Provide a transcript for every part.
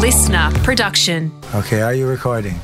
listener production. Okay, are you recording?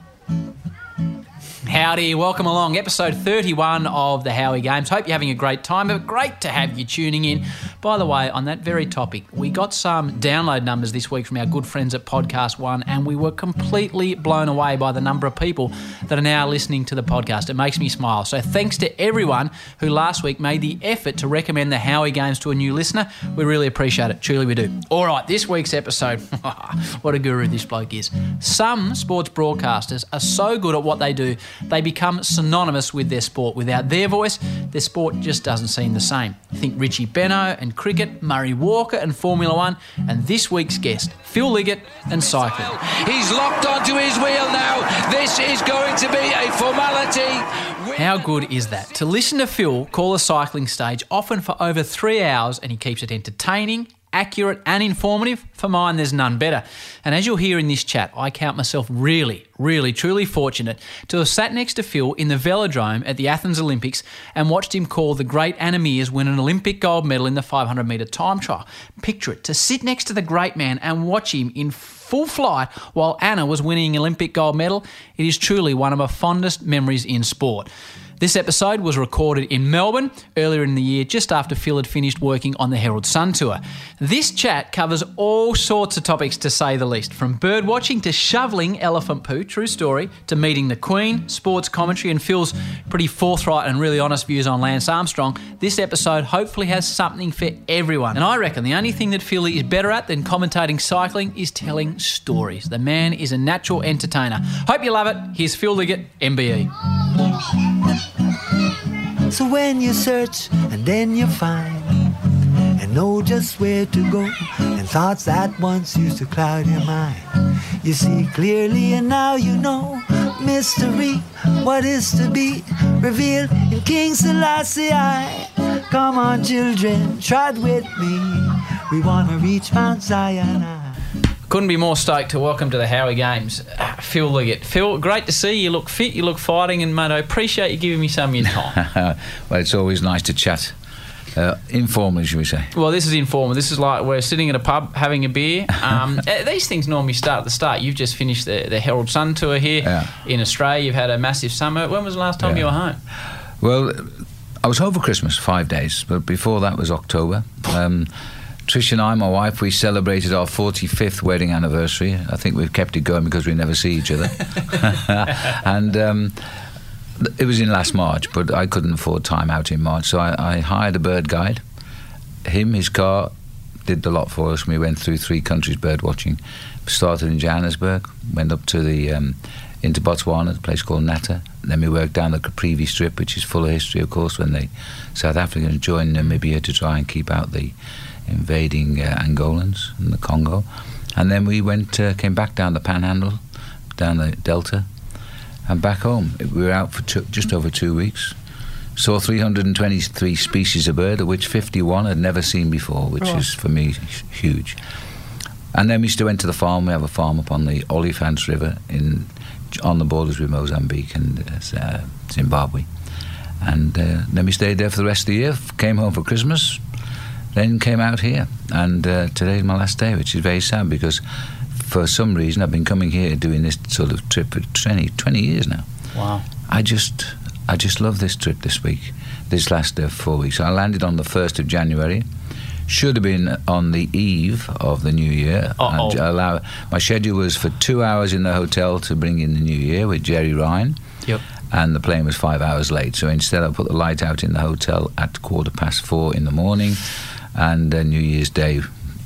Howdy, welcome along. Episode 31 of the Howie Games. Hope you're having a great time. But great to have you tuning in. By the way, on that very topic, we got some download numbers this week from our good friends at Podcast One, and we were completely blown away by the number of people that are now listening to the podcast. It makes me smile. So thanks to everyone who last week made the effort to recommend the Howie Games to a new listener. We really appreciate it. Truly, we do. All right, this week's episode. what a guru this bloke is. Some sports broadcasters are so good at what they do they become synonymous with their sport. Without their voice, their sport just doesn't seem the same. Think Richie Benaud and cricket, Murray Walker and Formula One, and this week's guest, Phil Liggett and cycling. He's locked onto his wheel now. This is going to be a formality. How good is that? To listen to Phil call a cycling stage often for over three hours and he keeps it entertaining accurate and informative. For mine, there's none better. And as you'll hear in this chat, I count myself really, really, truly fortunate to have sat next to Phil in the velodrome at the Athens Olympics and watched him call the great Anna win an Olympic gold medal in the 500 metre time trial. Picture it to sit next to the great man and watch him in full flight while Anna was winning Olympic gold medal. It is truly one of my fondest memories in sport. This episode was recorded in Melbourne earlier in the year, just after Phil had finished working on the Herald Sun tour. This chat covers all sorts of topics, to say the least, from bird watching to shoveling elephant poo, true story, to meeting the Queen, sports commentary, and Phil's pretty forthright and really honest views on Lance Armstrong. This episode hopefully has something for everyone. And I reckon the only thing that Phil is better at than commentating cycling is telling stories. The man is a natural entertainer. Hope you love it. Here's Phil Liggett, MBE. Oh, So when you search and then you find and know just where to go and thoughts that once used to cloud your mind, you see clearly and now you know mystery, what is to be revealed in King Selassie. Come on, children, trot with me. We want to reach Mount Zion. Couldn't be more stoked to welcome to the Howie Games, Phil Liggett. Phil, great to see you. You look fit, you look fighting, and mate, I appreciate you giving me some of your time. well, it's always nice to chat. Uh, informal, should we say? Well, this is informal. This is like we're sitting at a pub having a beer. Um, uh, these things normally start at the start. You've just finished the, the Herald Sun tour here yeah. in Australia. You've had a massive summer. When was the last time yeah. you were home? Well, I was home for Christmas, five days, but before that was October. Um, Trish and I, my wife, we celebrated our 45th wedding anniversary. I think we've kept it going because we never see each other. and um, it was in last March, but I couldn't afford time out in March, so I, I, hired a bird guide. Him, his car, did the lot for us. We went through three countries bird watching. Started in Johannesburg, went up to the um, into Botswana, a place called Nata. Then we worked down the Caprivi Strip, which is full of history, of course, when the South Africans joined Namibia to try and keep out the invading uh, Angolans in the Congo. And then we went, uh, came back down the Panhandle, down the Delta, and back home. We were out for two, just over two weeks. Saw 323 species of bird, of which 51 I'd never seen before, which oh. is for me huge. And then we still went to the farm. We have a farm up on the Olifants River in on the borders with Mozambique and uh, Zimbabwe. And uh, then we stayed there for the rest of the year. Came home for Christmas, then came out here. And uh, today's my last day, which is very sad because for some reason I've been coming here doing this sort of trip for 20, 20 years now. Wow. I just, I just love this trip this week, this last uh, four weeks. I landed on the 1st of January. Should have been on the eve of the new year. Allow, my schedule was for two hours in the hotel to bring in the new year with Gerry Ryan. Yep and the plane was five hours late. So instead, I put the light out in the hotel at quarter past four in the morning and uh, New Year's Day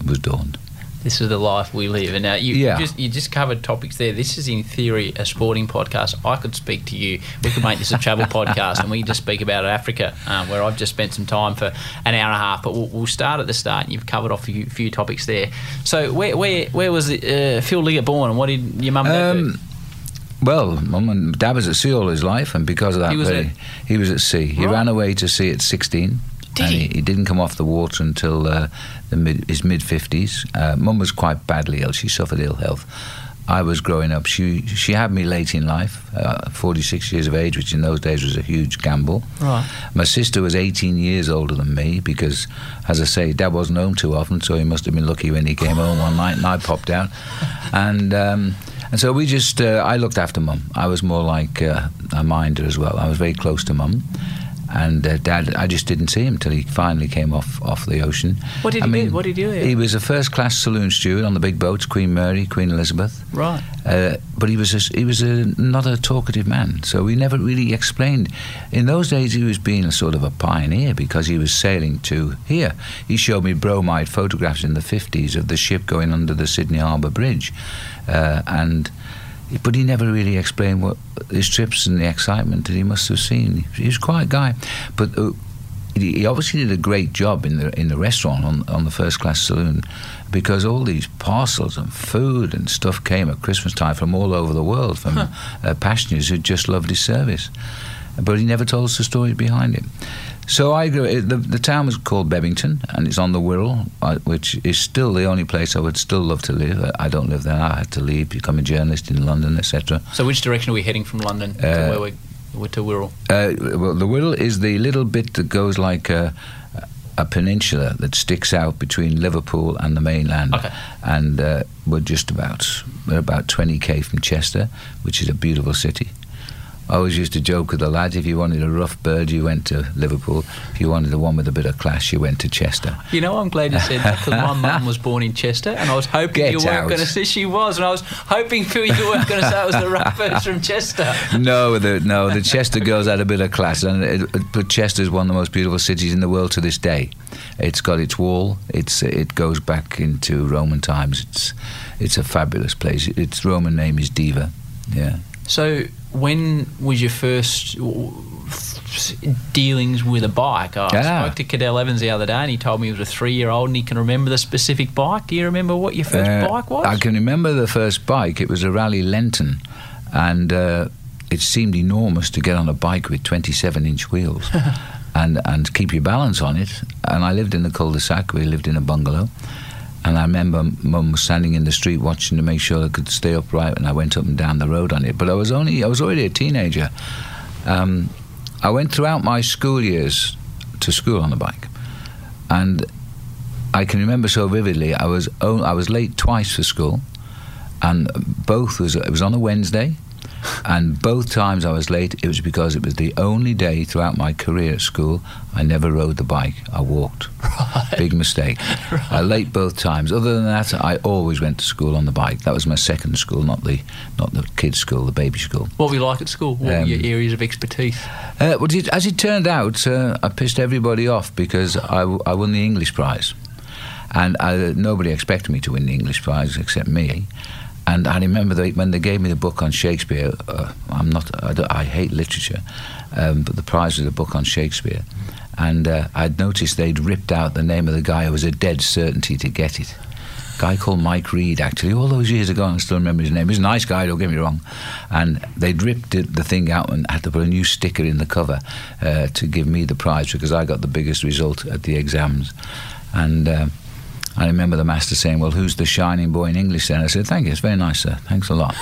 was dawned. This is the life we live. And now you, yeah. just you just covered topics there. This is in theory a sporting podcast. I could speak to you. We could make this a travel podcast, and we just speak about Africa, um, where I've just spent some time for an hour and a half. But we'll, we'll start at the start. You've covered off a few, few topics there. So where where where was uh, Phil Liggett born, and what did your mum and dad um, do? Well, mum and dad was at sea all his life, and because of that, he was, at, he was at sea. He ran away to sea at 16. Did and he? he? didn't come off the water until uh, mid, his mid 50s. Uh, Mum was quite badly ill. She suffered ill health. I was growing up. She she had me late in life, uh, 46 years of age, which in those days was a huge gamble. Right. My sister was 18 years older than me because, as I say, Dad wasn't home too often, so he must have been lucky when he came home one night and I popped out. and um, and so we just uh, I looked after mum. I was more like uh, a minder as well. I was very close to mum. And uh, Dad, I just didn't see him till he finally came off, off the ocean. What did I he mean, do? What did he do? He was a first class saloon steward on the big boats, Queen Mary, Queen Elizabeth. Right. Uh, but he was a, he was a, not a talkative man, so we never really explained. In those days, he was being a sort of a pioneer because he was sailing to here. He showed me bromide photographs in the fifties of the ship going under the Sydney Harbour Bridge, uh, and but he never really explained what his trips and the excitement that he must have seen. He was quite a guy, but. Uh, he obviously did a great job in the in the restaurant on, on the first class saloon because all these parcels and food and stuff came at Christmas time from all over the world from uh, passenger who just loved his service. But he never told us the story behind it. So I grew. The, the town was called Bebington, and it's on the Wirral, uh, which is still the only place I would still love to live. I, don't live there. I had to leave, become a journalist in London, etc. So which direction are we heading from London to Uh, where we we're to Wirral? Uh, well, the Wirral is the little bit that goes like a, a peninsula that sticks out between Liverpool and the mainland. Okay. And uh, we're just about we're about 20k from Chester, which is a beautiful city. I always used to joke with the lads: if you wanted a rough bird, you went to Liverpool. If you wanted the one with a bit of class, you went to Chester. You know, I'm glad you said that because my mum was born in Chester, and I was hoping Get you weren't going to say she was, and I was hoping Phil you weren't going to say it was the rappers from Chester. no, the, no, the Chester girls had a bit of class, and it, but Chester is one of the most beautiful cities in the world to this day. It's got its wall. It's it goes back into Roman times. It's it's a fabulous place. Its Roman name is Deva. Yeah. So, when was your first dealings with a bike? I Ah. spoke to Cadel Evans the other day, and he told me he was a three-year-old, and he can remember the specific bike. Do you remember what your first Uh, bike was? I can remember the first bike. It was a Raleigh Lenton, and uh, it seemed enormous to get on a bike with 27-inch wheels and and keep your balance on it. And I lived in the cul-de-sac. We lived in a bungalow. And I remember Mum was standing in the street watching to make sure I could stay upright, and I went up and down the road on it. But I was only I was already a teenager. Um, I went throughout my school years to school on a bike, and I can remember so vividly. I was I was late twice for school, and both was it was on a Wednesday, and both times I was late. It was because it was the only day throughout my career at school I never rode the bike. I walked. Big mistake. I late both times. Other than that, I always went to school on the bike. That was my second school, not the not the kids' school, the baby school. what were you like at school? What were Um, your areas of expertise? Uh, well, as it turned out, uh, I pissed everybody off because I won the English prize, and I, nobody expected me to win the English prize except me. And I remember they, when they gave me the book on Shakespeare. Uh, I'm not. I, I hate literature, um, but the prize was a book on Shakespeare, and uh, I'd noticed they'd ripped out the name of the guy who was a dead certainty to get it. A Guy called Mike Reed, actually, all those years ago, I still remember his name. He's a nice guy, don't get me wrong. And they'd ripped it, the thing out and had to put a new sticker in the cover uh, to give me the prize because I got the biggest result at the exams. And uh, I remember the master saying, Well, who's the shining boy in English then? I said, Thank you, it's very nice, sir. Thanks a lot.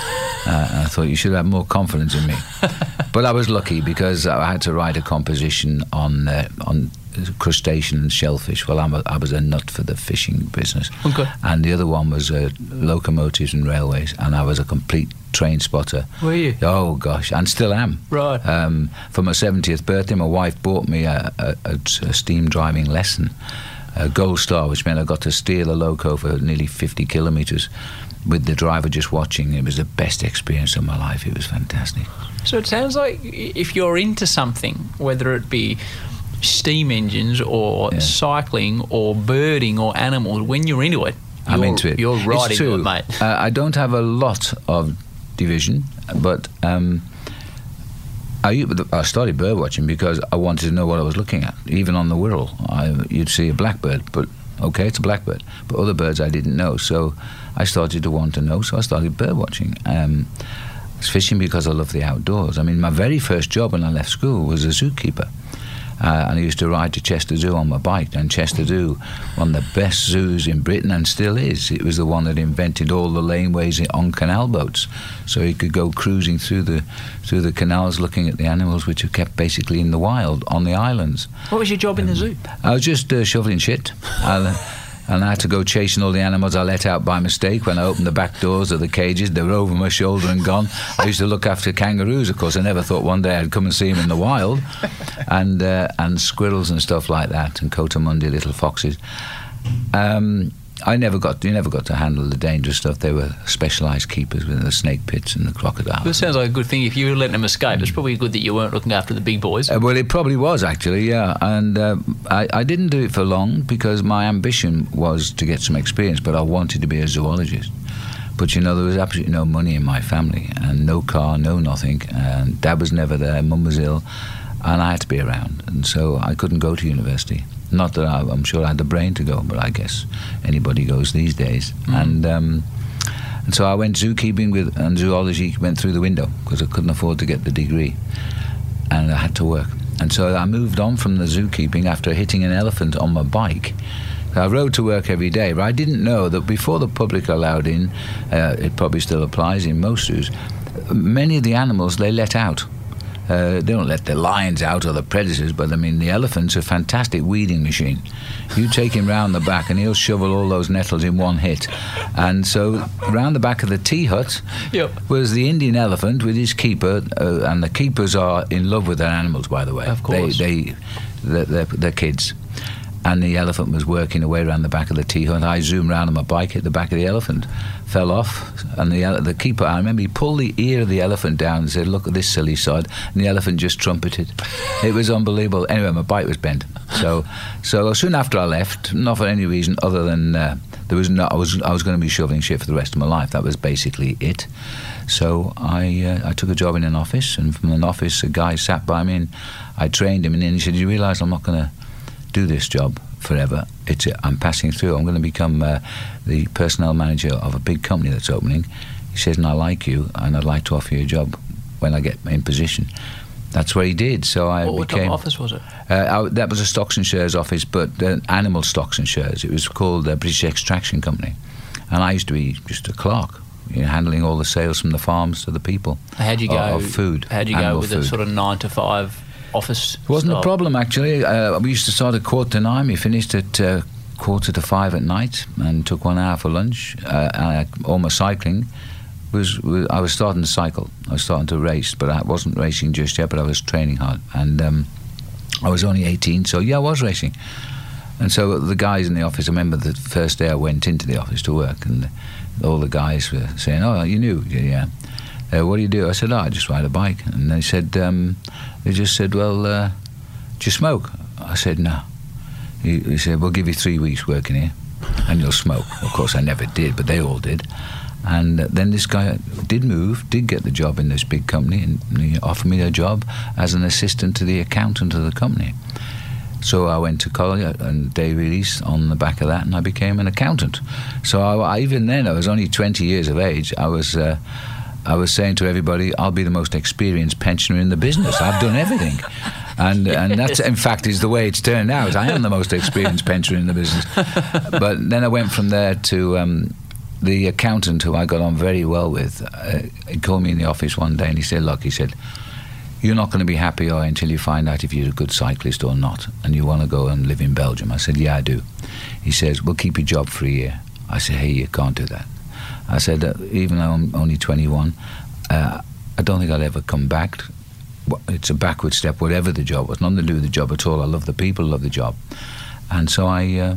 Uh, I thought you should have more confidence in me. but I was lucky because I had to write a composition on uh, on crustacean and shellfish. Well, I'm a, I was a nut for the fishing business. Okay. And the other one was uh, locomotives and railways, and I was a complete train spotter. Were you? Oh gosh, and still am. Right. Um, for my 70th birthday, my wife bought me a, a, a, a steam driving lesson, a Gold Star, which meant I got to steer a loco for nearly 50 kilometres with the driver just watching. It was the best experience of my life. It was fantastic. So it sounds like if you're into something, whether it be steam engines or Yeah. cycling or birding or animals, when you're into it, I'm you're, into it. You're right into it, mate. Uh, I don't have a lot of division, but um, I, I started bird watching because I wanted to know what I was looking at. Even on the Wirral, I, you'd see a blackbird, but okay, it's a blackbird. But other birds I didn't know, so I started to want to know. So I started bird watching. Um, I was fishing because I love the outdoors. I mean, my very first job when I left school was a zookeeper. Uh, and I used to ride to Chester Zoo on my bike. And Chester Zoo, one of the best zoos in Britain, and still is. It was the one that invented all the laneways on canal boats, so you could go cruising through the through the canals, looking at the animals which are kept basically in the wild on the islands. What was your job in the zoo? I was just uh, shoveling shit. And I had to go chasing all the animals I let out by mistake when I opened the back doors of the cages. They were over my shoulder and gone. I used to look after kangaroos, of course. I never thought one day I'd come and see them in the wild, and uh, and squirrels and stuff like that, and coatimundi little foxes. Um, I never got you never got to handle the dangerous stuff. They were specialised keepers with the snake pits and the crocodiles. It sounds like a good thing. If you were letting them escape, it's probably good that you weren't looking after the big boys. Uh, well, it probably was actually, yeah. And uh, I, I didn't do it for long because my ambition was to get some experience, but I wanted to be a zoologist. But you know, there was absolutely no money in my family, and no car, no nothing. And dad was never there, mum was ill, and I had to be around, and so I couldn't go to university. Not that I, am sure I had the brain to go, but I guess anybody goes these days. Mm. And um, and so I went zookeeping with and zoology went through the window because I couldn't afford to get the degree, and I had to work. And so I moved on from the zookeeping after hitting an elephant on my bike. I rode to work every day, but I didn't know that before the public allowed in, uh, it probably still applies in most zoos. Many of the animals they let out uh, they don't let the lions out or the predators, but I mean, the elephant's a fantastic weeding machine. You take him round the back and he'll shovel all those nettles in one hit. And so, round the back of the tea hut yep. was the Indian elephant with his keeper, uh, and the keepers are in love with their animals, by the way. Of course. They, they, they're, they're, they're kids and the elephant was working away around the back of the tea hut. I zoomed round on my bike, at the back of the elephant, fell off, and the the keeper. I remember he pulled the ear of the elephant down and said, "Look at this silly sod," and the elephant just trumpeted. it was unbelievable. Anyway, my bike was bent. So, so soon after I left, not for any reason other than uh, there was no, I was I was going to be shoveling shit for the rest of my life. That was basically it. So I uh, I took a job in an office, and from an office, a guy sat by me, and I trained him, and then he said, "You realise I'm not going to." do this job forever. It's a, I'm passing through. I'm going to become uh, the personnel manager of a big company that's opening. He says, and I like you, and I'd like to offer you a job when I get in position. That's what he did. So I what, became. What office was it? Uh, I, that was a stocks and shares office, but uh, animal stocks and shares. It was called the British Extraction Company, and I used to be just a clerk. You know, handling all the sales from the farms to the people. How'd you go? Of food. How'd you go with food. a sort of nine to five office? It wasn't a problem actually. Uh, we used to start at quarter to nine. We finished at uh, quarter to five at night, and took one hour for lunch. Uh, I, all my cycling was, was, I was starting to cycle. I was starting to race, but I wasn't racing just yet. But I was training hard, and um, I was only 18, so yeah, I was racing. And so the guys in the office, I remember the first day I went into the office to work, and all the guys were saying, "Oh, you knew, yeah." Uh, what do you do? I said, oh, I just ride a bike. And they said, um, they just said, well, uh, do you smoke? I said, no. He, he, said, we'll give you three weeks working here and you'll smoke. Of course, I never did, but they all did. And uh, then this guy did move, did get the job in this big company, and he offered me a job as an assistant to the accountant of the company. So I went to college and day release on the back of that, and I became an accountant. So I, even then, I was only 20 years of age. I was uh, I was saying to everybody, I'll be the most experienced pensioner in the business. I've done everything. And, and that's, in fact, is the way it's turned out. I am the most experienced pensioner in the business. But then I went from there to um, the accountant who I got on very well with. Uh, he called me in the office one day and he said, Look, he said, you're not going to be happy until you find out if you're a good cyclist or not, and you want to go and live in Belgium. I said, Yeah, I do. He says, We'll keep your job for a year. I said, Hey, you can't do that. I said, that even though I'm only 21, uh, I don't think I'll ever come back. It's a backward step, whatever the job was. Nothing to do with the job at all. I love the people, love the job. And so I, uh,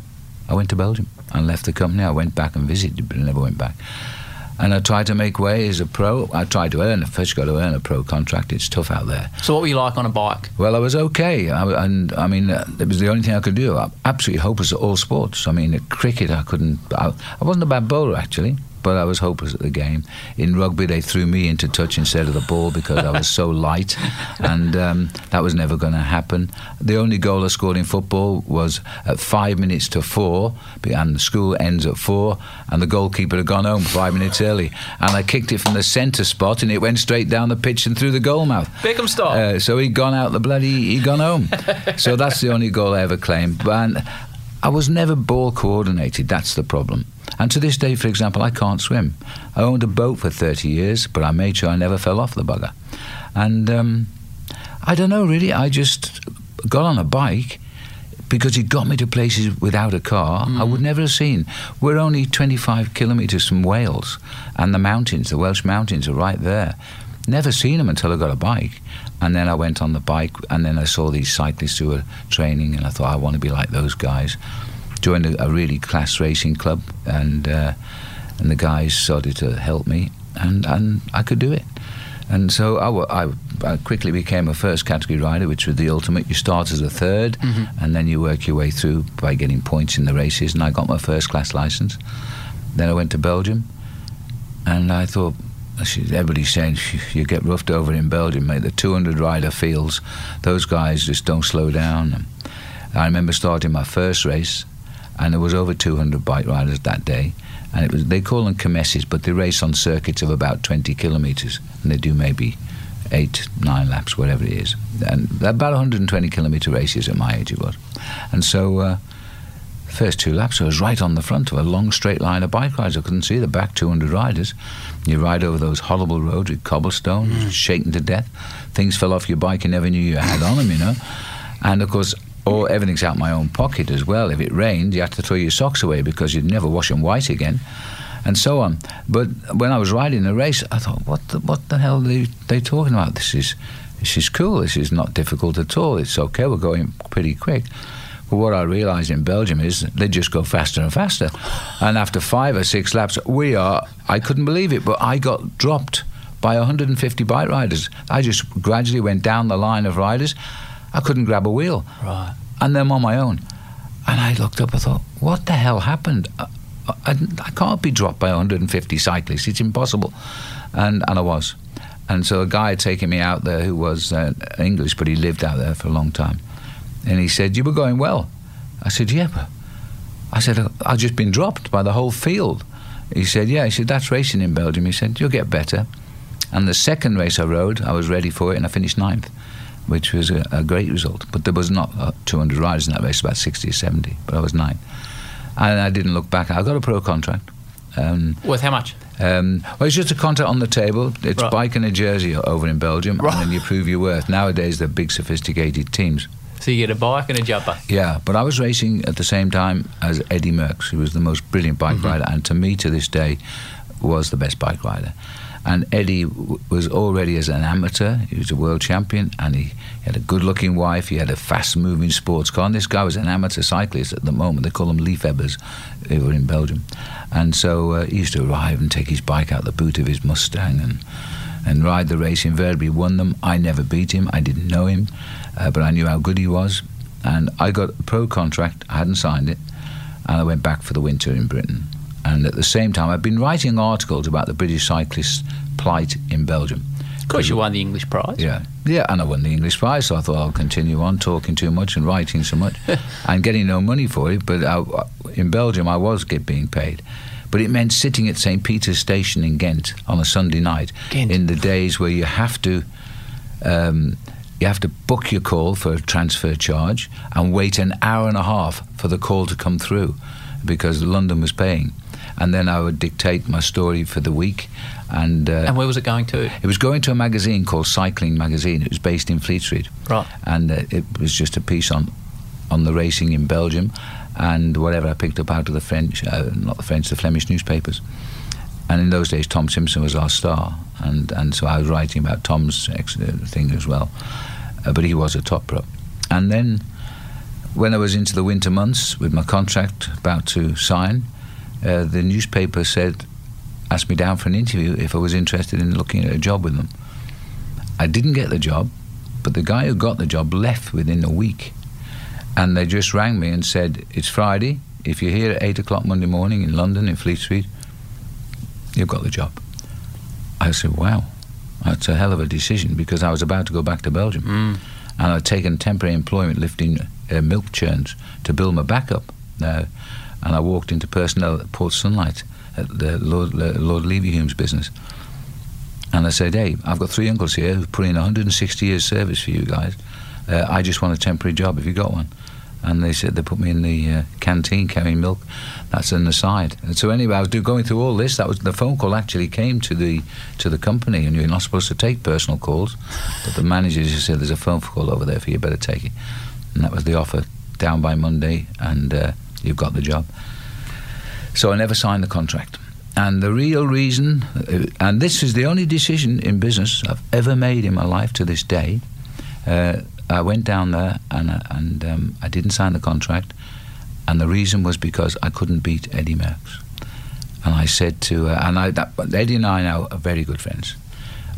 I went to Belgium and left the company. I went back and visited, but I never went back. And I tried to make way as a pro. I tried to earn, first got to earn a pro contract. It's tough out there. So what were you like on a bike? Well, I was okay. I, and I mean, uh, it was the only thing I could do. I absolutely hopeless at all sports. I mean, at cricket, I couldn't. I, I wasn't a bad bowler, actually but I was hopeless at the game. In rugby, they threw me into touch instead of the ball because I was so light, and um, that was never going to happen. The only goal I scored in football was at five minutes to four, and the school ends at four, and the goalkeeper had gone home five minutes early, and I kicked it from the centre spot, and it went straight down the pitch and through the goal mouth. Beckham style. Uh, so he'd gone out the bloody, he'd gone home. so that's the only goal I ever claimed. But I was never ball coordinated. That's the problem. And to this day, for example, I can't swim. I owned a boat for 30 years, but I made sure I never fell off the bugger. And um, I don't know, really. I just got on a bike. because it got me to places without a car I would never have seen. We're only 25 kilometres from Wales, and the mountains, the Welsh mountains, are right there. Never seen them until I got a bike, and then I went on the bike, and then I saw these cyclists who were training, and I thought I want to be like those guys. Joined a, a really class racing club, and uh, and the guys started to help me, and and I could do it. And so I, I, I quickly became a first category rider, which was the ultimate. You start as a 3rd and then you work your way through by getting points in the races. And I got my first class license. Then I went to Belgium, and I thought, everybody's saying you get roughed over in Belgium, mate. The 200 rider fields, those guys just don't slow down. I remember starting my first race, and there was over 200 bike riders that day. And it was they call them kermesses, but they race on circuits of about 20 kilometres, and they do maybe eight, nine laps, whatever it is. And about 120 kilometre races at my age it was. And so, uh, first two laps, I was right on the front of a long straight line of bike riders. I couldn't see the back 200 riders. You ride over those horrible roads with cobblestone, mm. shaken to death. Things fell off your bike you never knew you had on them, you know. And of course, all everything's out my own pocket as well. If it rained, you had to throw your socks away because you'd never wash them white again, and so on. But when I was riding the race, I thought, what the, what the hell are they, they talking about? This is this is cool. This is not difficult at all. It's okay. We're going pretty quick. What I realised in Belgium is they just go faster and faster. And after five or six laps, we are, I couldn't believe it, but I got dropped by 150 bike riders. I just gradually went down the line of riders. I couldn't grab a wheel. Right. And then on my own. And I looked up, I thought, what the hell happened? I, I, I can't be dropped by 150 cyclists. It's impossible. And, and I was. And so a guy had taken me out there who was uh, English, but he lived out there for a long time. And he said, You were going well. I said, Yeah, but I said, I've just been dropped by the whole field. He said, Yeah. He said, That's racing in Belgium. He said, You'll get better. And the second race I rode, I was ready for it and I finished ninth, which was a, a great result. But there was not uh, 200 riders in that race, about 60 or 70, but I was ninth. And I didn't look back. I got a pro contract. Um, Worth how much? um, well, it's just a contract on the table. It's Right. bike and a jersey over in Belgium, Right. and then you prove your worth. Nowadays, they're big, sophisticated teams. So you get a bike and a jumper. Yeah, but I was racing at the same time as Eddie Merckx, who was the most brilliant bike Mm-hmm. rider, and to me, to this day, was the best bike rider. And Eddie w- was already as an amateur. He was a world champion, and he had a good-looking wife. He had a fast-moving sports car. And this guy was an amateur cyclist at the moment. They call him Liefhebbers over in Belgium. And so uh, he used to arrive and take his bike out the boot of his Mustang and and ride the race. Invariably won them. I never beat him. I didn't know him, uh, but I knew how good he was. And I got a pro contract. I hadn't signed it, and I went back for the winter in Britain. And at the same time, I've been writing articles about the British cyclists' plight in Belgium. Of course, you won the English prize. Yeah, yeah, and I won the English prize, so I thought I'll continue on talking too much and writing so much, and getting no money for it. But I, in Belgium, I was get, being paid, but it meant sitting at St Peter's Station in Ghent on a Sunday night Ghent. in the days where you have to. Um, you have to book your call for a transfer charge and wait an hour and a half for the call to come through because London was paying. And then I would dictate my story for the week. And, uh, And where was it going to? it was going to a magazine called Cycling Magazine. It was based in Fleet Street, Right. and uh, it was just a piece on on the racing in Belgium and whatever I picked up out of the French, uh, not the French, the Flemish newspapers. And in those days, Tom Simpson was our star, and and so I was writing about Tom's ex- uh, thing as well. Uh, but he was a top pro. And then, when I was into the winter months with my contract about to sign, uh, the newspaper said asked me down for an interview if I was interested in looking at a job with them. I didn't get the job, but the guy who got the job left within a week. And they just rang me and said, It's Friday. If you're here at 8 o'clock Monday morning in London, in Fleet Street, you've got the job. I said, Wow, that's a hell of a decision because I was about to go back to Belgium. Mm. And I'd taken temporary employment lifting uh, milk churns to build my back up. Uh, and I walked into personnel at Port Sunlight at the Lord, uh, Lord Leverhulme's business. And I said, hey, I've got three uncles here who've put in 160 years service for you guys. Uh, I just want a temporary job. Have you got one? And they said they put me in the uh, canteen carrying milk. That's an aside. And so anyway, I was do, going through all this. That was the phone call actually came to the to the company, and you're not supposed to take personal calls. But the manager just said, "There's a phone call over there for you. Better take it." And that was the offer down by Monday, and uh, you've got the job. So I never signed the contract. And the real reason, uh, and this is the only decision in business I've ever made in my life to this day. Uh, I went down there and uh, and um, I didn't sign the contract, and the reason was because I couldn't beat Eddie Merckx. And I said to, uh, and I, that, Eddie and I now are very good friends.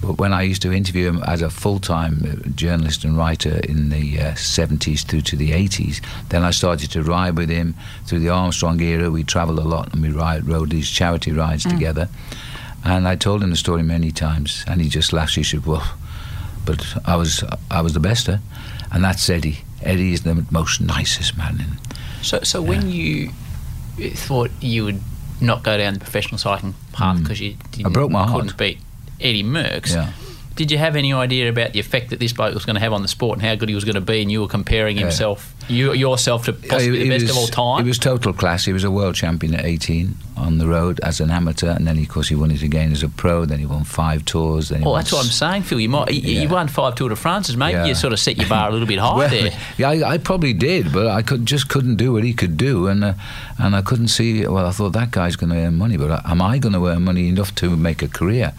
But when I used to interview him as a full-time uh, journalist and writer in the uh, 70s through to the 80s, then I started to ride with him through the Armstrong era. We travelled a lot and we ride, rode these charity rides together. And I told him the story many times, and he just laughed. He said, "Well, but I was I was the best, eh? and that's Eddie. Eddie is the most nicest man. In, So, so when you thought you would not go down the professional cycling path because you didn't, Hmm. broke my heart. couldn't beat Eddie Merckx, Yeah. did you have any idea about the effect that this bloke was going to have on the sport and how good he was going to be? And you were comparing himself, you yourself, to possibly the best of all time. He was total class. He was a world champion at 18 on the road as an amateur, and then of course he won it again as a pro. Then he won five tours. Then he well, won that's what I'm saying, Phil. You might you, you won five Tour de France's. Maybe Yeah. you sort of set your bar a little bit high Well, there. Yeah, I, I probably did, but I could just couldn't do what he could do, and uh, and I couldn't see. Well, I thought that guy's going to earn money, but am I going to earn money enough to make a career?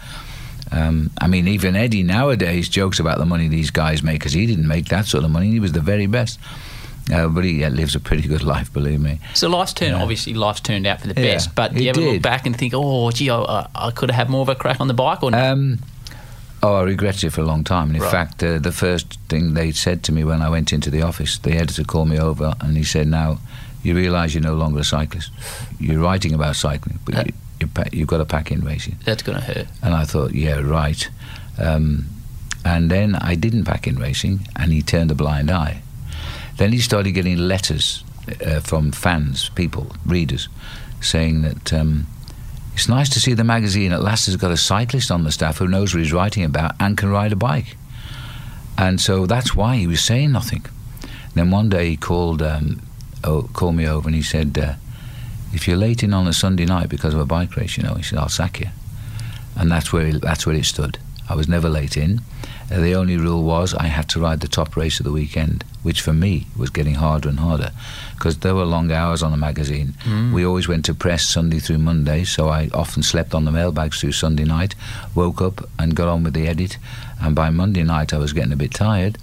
Um, I mean, even Eddie nowadays jokes about the money these guys make because he didn't make that sort of money. He was the very best, uh, but he uh, lives a pretty good life, believe me. So life's turned, Yeah. obviously, life's turned out for the Yeah, best. But do you ever look back and think, oh, gee, I, I could have had more of a crack on the bike, or not? Um, oh, I regretted it for a long time. And in Right. fact, uh, the first thing they said to me when I went into the office, the editor called me over and he said, "Now, you realise you're no longer a cyclist. You're writing about cycling, but Uh. you, you pa- you've got to pack in racing." That's going to hurt. And I thought, "Yeah, right." Um, and then I didn't pack in racing, and he turned a blind eye. Then he started getting letters uh, from fans, people, readers, saying that um, it's nice to see the magazine at last has got a cyclist on the staff who knows what he's writing about and can ride a bike. And so that's why he was saying nothing. Then one day he called um, oh, called me over and he said, uh, "If you're late in on a Sunday night because of a bike race, you know," he said, "I'll sack you." And that's where that's where it stood. I was never late in. Uh, the only rule was I had to ride the top race of the weekend, which for me was getting harder and harder because there were long hours on the magazine. We always went to press Sunday through Monday, so I often slept on the mailbags through Sunday night, woke up and got on with the edit. And by Monday night, I was getting a bit tired.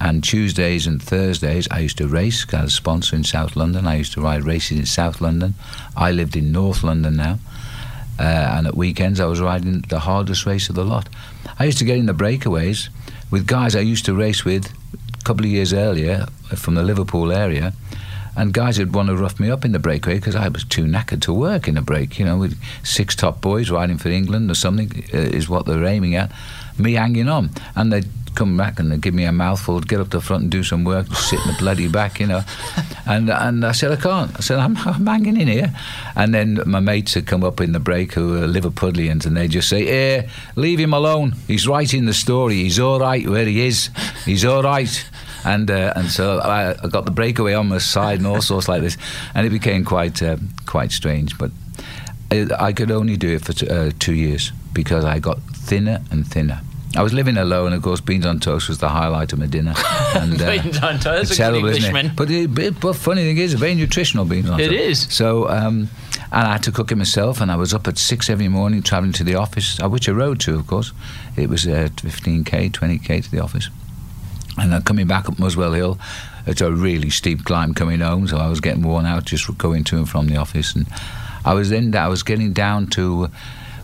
And Tuesdays and Thursdays, I used to race. I had a sponsor in South London. I used to ride races in South London. I lived in North London now. Uh, and at weekends, I was riding the hardest race of the lot. I used to get in the breakaways with guys I used to race with a couple of years earlier uh, from the Liverpool area. And guys would want to rough me up in the breakaway because I was too knackered to work in a break. You know, with six top boys riding for England or something uh, is what they're aiming at. Me hanging on. And they'd come back and they'd give me a mouthful, get up the front and do some work, sit in the bloody back, you know. And and I said, I can't. I said, I'm, I'm hanging in here. And then my mates had come up in the break who were Liverpudlians and they'd just say, eh, leave him alone. He's writing the story. He's all right where he is. He's all right. And uh, and so I, I got the breakaway on my side and all sorts like this, and it became quite uh, quite strange. But I, I could only do it for t- uh, two years because I got thinner and thinner. I was living alone, of course. Beans on toast was the highlight of my dinner. And, uh, Beans on toast, terrible, isn't Englishman. it? But, the but, but funny thing is, very nutritional beans on It toast. It is. So, um, and I had to cook it myself, and I was up at six every morning travelling to the office, uh, which I rode to, of course. It was uh, 15k, 20k to the office. And then coming back up Muswell Hill, it's a really steep climb coming home, so I was getting worn out just going to and from the office. And I was then I was getting down to,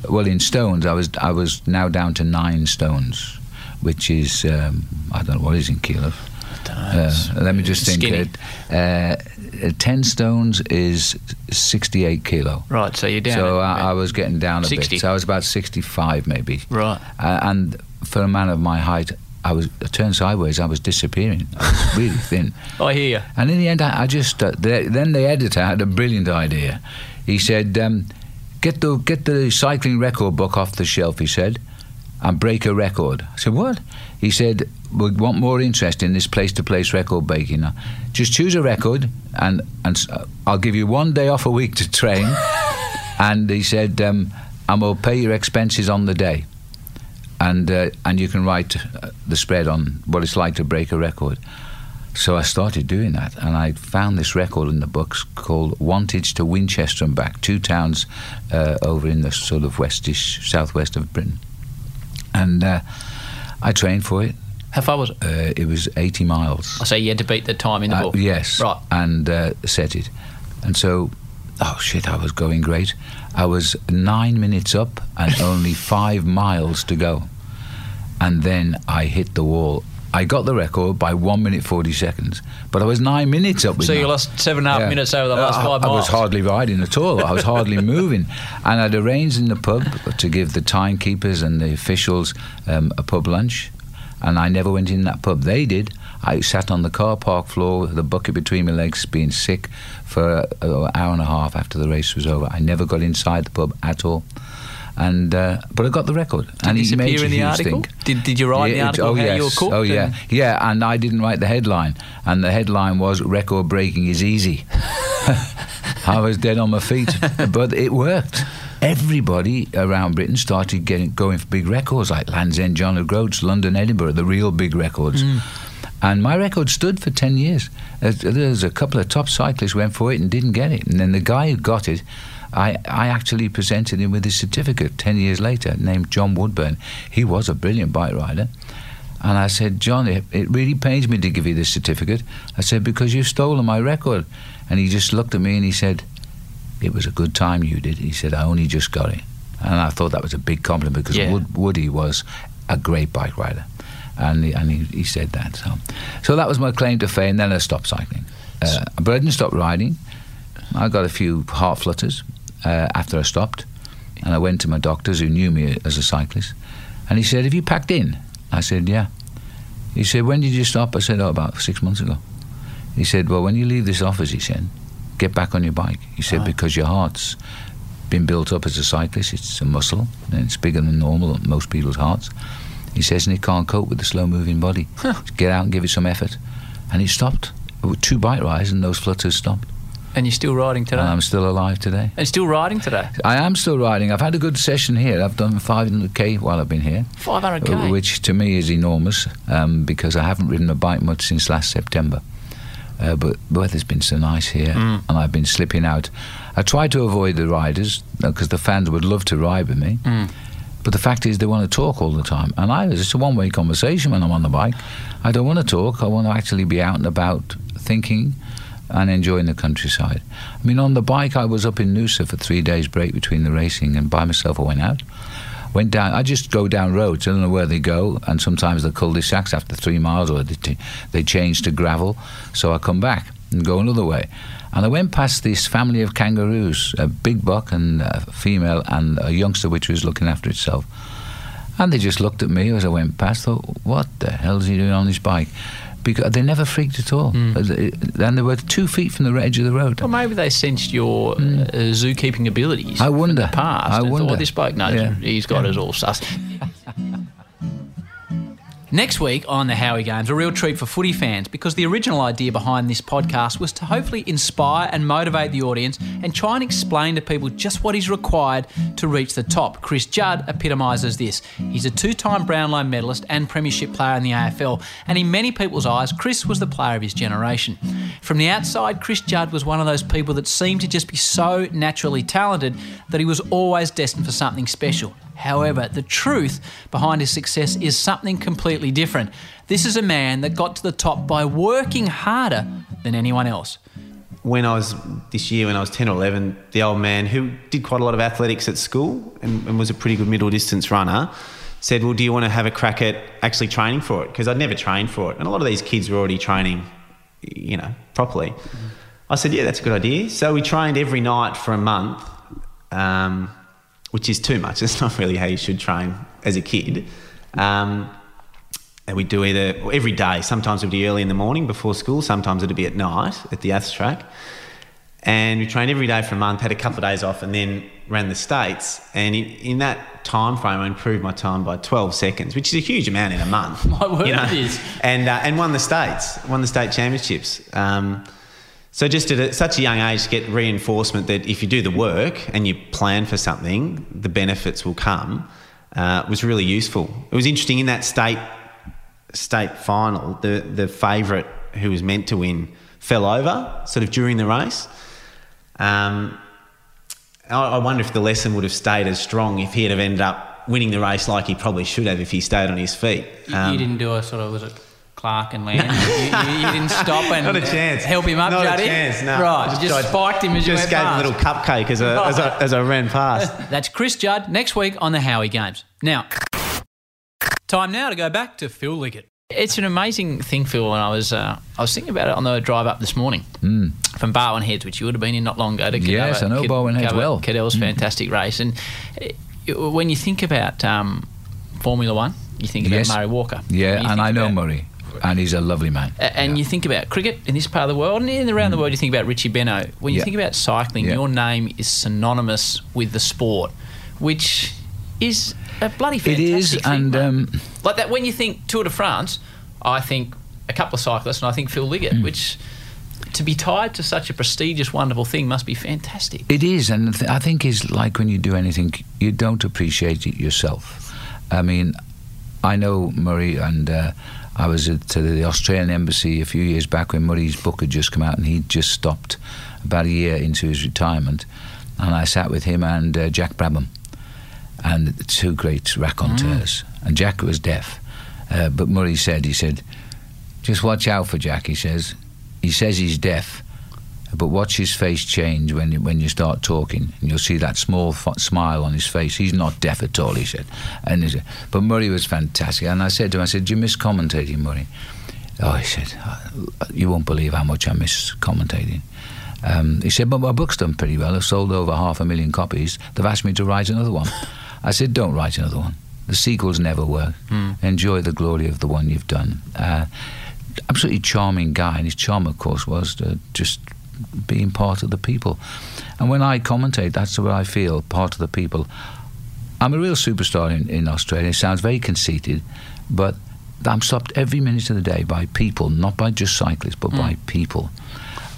well, in stones, I was I was now down to nine stones, which is um, I don't know what is in kilos. Uh, let me just think. Uh, uh, ten stones is sixty-eight kilo. Right, so you're down. So I, I was getting down a 60. bit. So I was about sixty-five, maybe. Right. Uh, and for a man of my height, I was I turned sideways. I was disappearing. I was really thin. I hear you. And in the end, I, I just uh, the, then the editor had a brilliant idea. He said, um, "Get the get the cycling record book off the shelf." He said, "and break a record." I said, "What?" He said, "We want more interest in this place-to-place record breaking. Just choose a record, and and uh, I'll give you one day off a week to train." and he said, um, "and we'll pay your expenses on the day." And uh, and you can write uh, the spread on what it's like to break a record. So I started doing that, and I found this record in the books called Wantage to Winchester and back, two towns uh, over in the sort of westish, southwest of Britain. And uh, I trained for it. How far was it? Uh, it was 80 miles. I say you had to beat the time in the Uh, book. yes. Right. And uh, set it. And so, oh shit, I was going great. I was nine minutes up and only five miles to go. And then I hit the wall. I got the record by one minute 40 seconds, but I was nine minutes up with So you that. lost seven and a half Yeah. minutes over the last Uh, five I miles. was hardly riding at all. I was hardly moving. And I'd arranged in the pub to give the timekeepers and the officials um, a pub lunch. And I never went in that pub. They did. I sat on the car park floor with a bucket between my legs, being sick for an hour and a half after the race was over. I never got inside the pub at all. And uh, but I got the record. Did and made appear in the article? thing. Did, did you write the Yeah, it- article oh, yes. you were cooked? Oh yeah, yeah. And I didn't write the headline, and the headline was "Record breaking is easy." I was dead on my feet, but it worked. Everybody around Britain started getting going for big records like Land's End, John O'Groats, London, Edinburgh, the real big records. And my record stood for 10 years. There's a couple of top cyclists went for it and didn't get it. And then the guy who got it, I, I actually presented him with his certificate 10 years later, named John Woodburn. He was a brilliant bike rider. And I said, John, it, it really pains me to give you this certificate. I said, because you've stolen my record. And he just looked at me and he said, it was a good time you did. He said, I only just got it. And I thought that was a big compliment because Yeah. Wood, Woody was a great bike rider. And, he, and he, he said that. So, so that was my claim to fame. Then I stopped cycling. Uh, but I didn't stop riding. I got a few heart flutters uh, after I stopped. And I went to my doctors who knew me as a cyclist. And he said, Have you packed in? I said, Yeah. He said, When did you stop? I said, Oh, about six months ago. He said, Well, when you leave this office, he said, get back on your bike. He said, Because your heart's been built up as a cyclist, it's a muscle, and it's bigger than normal, most people's hearts. He says, and it can't cope with the slow moving body. Get out and give it some effort. And he stopped. With two bike rides, and those flutters stopped. And you're still riding today? And I'm still alive today. and still riding today? I am still riding. I've had a good session here. I've done 500k while I've been here. 500k? Uh, which to me is enormous um, because I haven't ridden a bike much since last September. Uh, but the weather's been so nice here, Mm. and I've been slipping out. I try to avoid the riders because the fans would love to ride with me. Mm. But the fact is, they want to talk all the time, and I it's a one-way conversation when I'm on the bike. I don't want to talk. I want to actually be out and about, thinking, and enjoying the countryside. I mean, on the bike, I was up in Noosa for three days break between the racing, and by myself I went out. Went down. I just go down roads. I don't know where they go, and sometimes the cul-de-sacs after three miles, or they, they change to gravel. So I come back and go another way. And I went past this family of kangaroos, a big buck and a female, and a youngster which was looking after itself. And they just looked at me as I went past. Thought, what the hell is he doing on his bike? Because they never freaked at all. Hmm. And they were two feet from the edge of the road. Well, maybe they sensed your uh, zookeeping abilities. I wonder. In the past. I and thought, wonder. "Oh, this bloke knows. Yeah. He's got Yeah. us all sus. Next week on the Howie Games, a real treat for footy fans because the original idea behind this podcast was to hopefully inspire and motivate the audience and try and explain to people just what is required to reach the top. Chris Judd epitomises this. He's a two time Brownlow medalist and Premiership player in the AFL, and in many people's eyes, Chris was the player of his generation. From the outside, Chris Judd was one of those people that seemed to just be so naturally talented that he was always destined for something special. However, the truth behind his success is something completely different. This is a man that got to the top by working harder than anyone else. when I was this year, when I was 10 or 11, the old man who did quite a lot of athletics at school and, and was a pretty good middle distance runner said, Well, do you want to have a crack at actually training for it? Because I'd never trained for it. And a lot of these kids were already training, you know, properly. I said, Yeah, that's a good idea. So we trained every night for a month, um, which is too much. It's not really how you should train as a kid. Um, and we do either every day. Sometimes it'd be early in the morning before school. Sometimes it'd be at night at the Aths track. And we trained every day for a month. Had a couple of days off, and then ran the states. And in, in that time frame, I improved my time by 12 seconds, which is a huge amount in a month. My word, it is. And uh, and won the states, won the state championships. Um, so just at such a young age, to get reinforcement that if you do the work and you plan for something, the benefits will come. Uh, was really useful. It was interesting in that state state final. The the favourite who was meant to win, fell over sort of during the race. Um, I, I wonder if the lesson would have stayed as strong if he'd have ended up winning the race like he probably should have if he stayed on his feet. Um, you didn't do a sort of was it Clark and Land? you, you, you didn't stop and Not a chance. help him up, Not Juddy. a chance. No. Right, I just, just spiked him as you just went gave him a little cupcake as I, as I, as I ran past. That's Chris Judd next week on the Howie Games. Now, time now to go back to Phil Liggett. It's an amazing thing, Phil. And I was uh, I was thinking about it on the drive up this morning from Barwon Heads, which you would have been in not long ago. To. Yes, I know Cad- Barwon Heads cover well. Cadel's fantastic race, and uh, when you think about um, Formula One, you think about Yes. Murray Walker. Yeah, and I know about- Murray, and he's a lovely man. a- And you think about cricket in this part of the world, and in around the world, you think about Richie Benaud. When you. Yeah. think about cycling, Yeah. your name is synonymous with the sport, which is a bloody It fantastic is, thing, and um, like that. When you think Tour de France, I think a couple of cyclists, and I think Phil Liggett, Hmm. which to be tied to such a prestigious, wonderful thing must be fantastic. It is, and th- I think it's like when you do anything, you don't appreciate it yourself. I mean, I know Murray, and uh, I was at uh, the Australian Embassy a few years back when Murray's book had just come out, and he'd just stopped about a year into his retirement, and I sat with him and uh, Jack Brabham, and the two great raconteurs, and Jack was deaf, uh, but Murray said, he said, just watch out for Jack. He says, he says he's deaf, but watch his face change when you, when you start talking, and you'll see that small f- smile on his face. He's not deaf at all, he said. And he said, but Murray was fantastic. And I said to him, I said, do you miss commentating, Murray? Oh, he said, you won't believe how much I miss commentating. Um, he said, but my book's done pretty well. I've sold over half a million copies. They've asked me to write another one. I said, don't write another one. The sequels never work. Enjoy the glory of the one you've done. Uh, absolutely charming guy, and his charm, of course, was uh, just being part of the people. And when I commentate, that's what I feel, part of the people. I'm a real superstar in, in Australia. It sounds very conceited, but I'm stopped every minute of the day by people, not by just cyclists, but by people.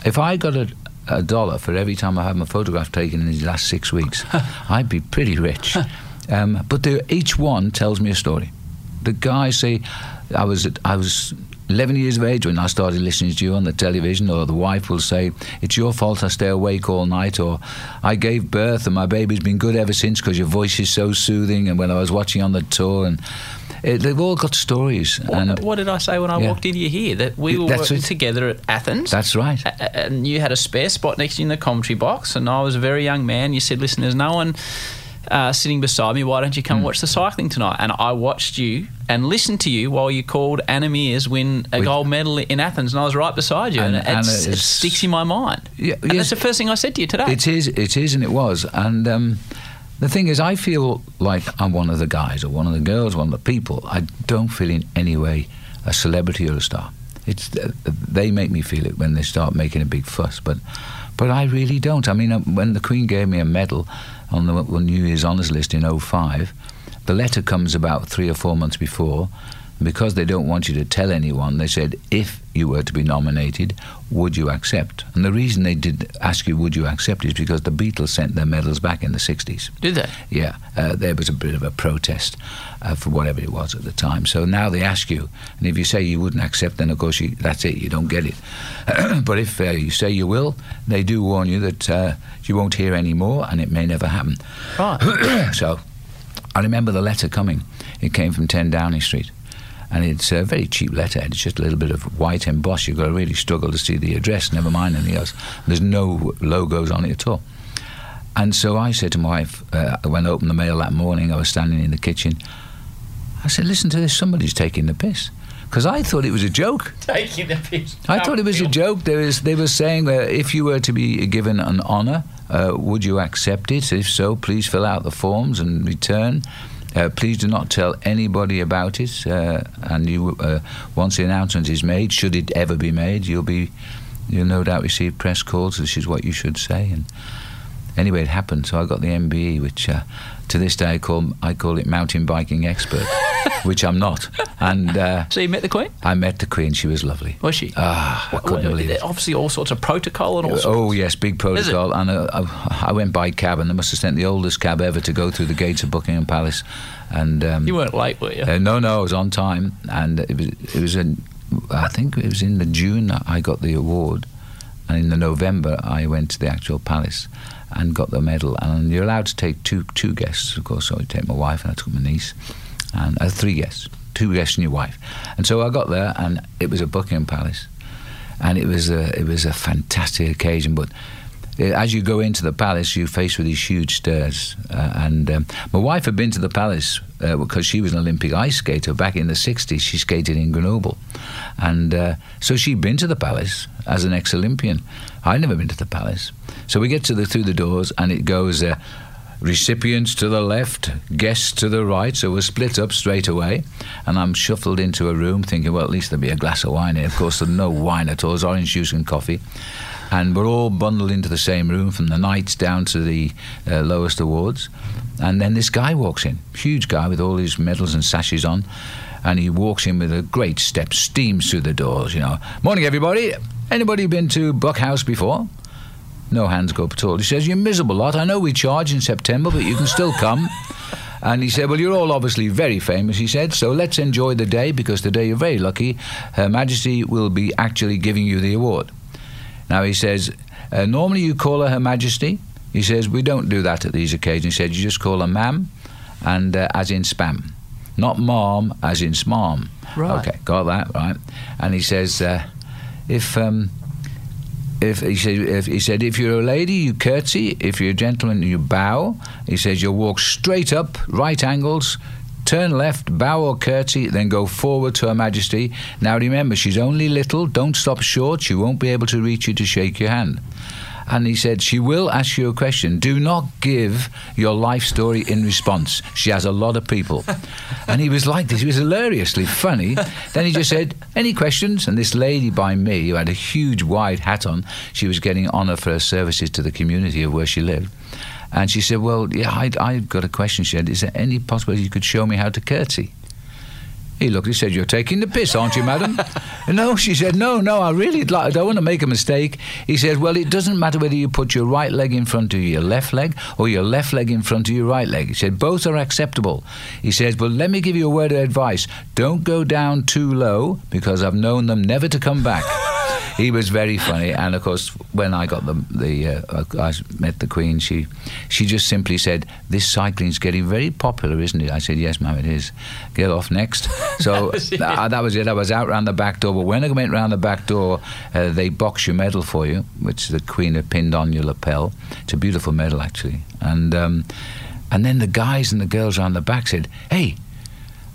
If I got a, a dollar for every time I had my photograph taken in these last six weeks, I'd be pretty rich. Um, but each one tells me a story. The guys say, I was at, I was 11 years of age when I started listening to you on the television, or the wife will say, It's your fault I stay awake all night, or I gave birth and my baby's been good ever since because your voice is so soothing. And when I was watching on the tour, and it, they've all got stories. and What, what did I say when I Yeah. walked into you here? That we were working together at Athens. That's right. And you had a spare spot next to you in the commentary box, and I was a very young man. You said, "Listen, there's no one uh, sitting beside me. Why don't you come watch the cycling tonight?" And I watched you and listened to you while you called Anna Meares win a With- gold medal in Athens, and I was right beside you, and, And it, sticks in my mind. Yeah, and yes. that's the first thing I said to you today. It is, it is, and it was. And um, the thing is, I feel like I'm one of the guys, or one of the girls, one of the people. I don't feel in any way a celebrity or a star. It's uh, they make me feel it when they start making a big fuss, but but I really don't. I mean, uh, when the Queen gave me a medal on the New Year's honours list in 05, the letter comes about three or four months before. And Because they don't want you to tell anyone, they said, if you were to be nominated, would you accept? And the reason they did ask you, would you accept, is because the Beatles sent their medals back in the 60s. Did they? Yeah, uh, there was a bit of a protest uh, for whatever it was at the time. So now they ask you, and if you say you wouldn't accept, then of course you, that's it, you don't get it. but if uh, you say you will, they do warn you that uh, you won't hear any more, and it may never happen. Right. so I remember the letter coming. It came from 10 Downing Street. And it's a very cheap letterhead. It's just a little bit of white embossed. You've got to really struggle to see the address, never mind anything else. There's no logos on it at all. And so I said to my wife, uh, when I opened the mail that morning, I was standing in the kitchen. I said, listen to this, somebody's taking the piss. Because I thought it was a joke. Taking the piss. I thought it was a joke. There was, they were saying that if you were to be given an honour, uh, would you accept it? If so, please fill out the forms and return. Uh, please do not tell anybody about it. Uh, and you, uh, once the announcement is made, should it ever be made, you'll be, you'll no doubt receive press calls. This is what you should say. And anyway, it happened. So I got the MBE, which uh, to this day I call I call it mountain biking expert, which I'm not. And uh, So you met the Queen? I met the Queen. She was lovely. Was she? Ah, I couldn't Well, believe it. Obviously, all sorts of protocol and all sorts. Oh yes, big protocol. And uh, I, I went by cab, and they must have sent the oldest cab ever to go through the gates of Buckingham Palace. And um, You weren't late, were you? uh, no, no, I was on time, and it was it was a I think it was in the June I got the award, and in the November I went to the actual palace and got the medal. And you're allowed to take two two guests, of course. So I take my wife and I took my niece, and uh, three guests, two guests and your wife. And so I got there, and it was at Buckingham Palace, and it was a it was a fantastic occasion, but uh, as you go into the palace, you're faced with these huge stairs. Uh, and um, my wife had been to the palace uh, because she was an Olympic ice skater back in the 60s. She skated in Grenoble. And uh, so she'd been to the palace as an ex Olympian. I'd never been to the palace. So we get to the through the doors, and it goes. Recipients to the left, guests to the right. So we're split up straight away. And I'm shuffled into a room thinking, well, at least there'll be a glass of wine here. Of course, there's no wine at all. it's orange juice and coffee and we're all bundled into the same room from the knights down to the uh, lowest awards. And then this guy walks in, huge guy with all his medals and sashes on, and he walks in with a great step, steams through the doors. You know, morning everybody. Anybody been to Buck House before? No hands go up at all. He says, You're miserable lot. I know we charge in September, but you can still come." And he said, Well, you're all obviously very famous, he said, so let's enjoy the day because today you're very lucky. Her Majesty will be actually giving you the award. Now he says, uh, normally you call her Her Majesty. He says, we don't do that at these occasions. He said, you just call her ma'am and uh, as in spam. Not mom as in smarm. Right. Okay, got that, right. And he says, uh, if... Um, if he said, if he said, if you're a lady, you curtsy. If you're a gentleman, you bow. He says you'll walk straight up, right angles, turn left, bow or curtsy, then go forward to Her Majesty. Now remember, she's only little. Don't stop short. She won't be able to reach you to shake your hand. And he said, She will ask you a question. Do not give your life story in response. She has a lot of people. and he was like this. He was hilariously funny. then he just said, Any questions? And this lady by me, who had a huge wide hat on, she was getting honour for her services to the community of where she lived. And she said, Well, yeah, I, I've got a question. She said, Is there any possibility you could show me how to curtsy? He looked, he said, You're taking the piss, aren't you, madam? no, she said, No, no, I really like, I don't want to make a mistake. He said, Well, it doesn't matter whether you put your right leg in front of your left leg or your left leg in front of your right leg. He said, Both are acceptable. He says, But let me give you a word of advice. Don't go down too low because I've known them never to come back. he was very funny, and of course, when I got the the uh, I met the Queen, she she just simply said, "This cycling's getting very popular, isn't it?" I said, "Yes, ma'am, it is." Get off next. So uh, that was it. I was out round the back door, but when I went round the back door, uh, they box your medal for you, which the Queen had pinned on your lapel. It's a beautiful medal, actually, and. Um, and then the guys and the girls around the back said, "Hey,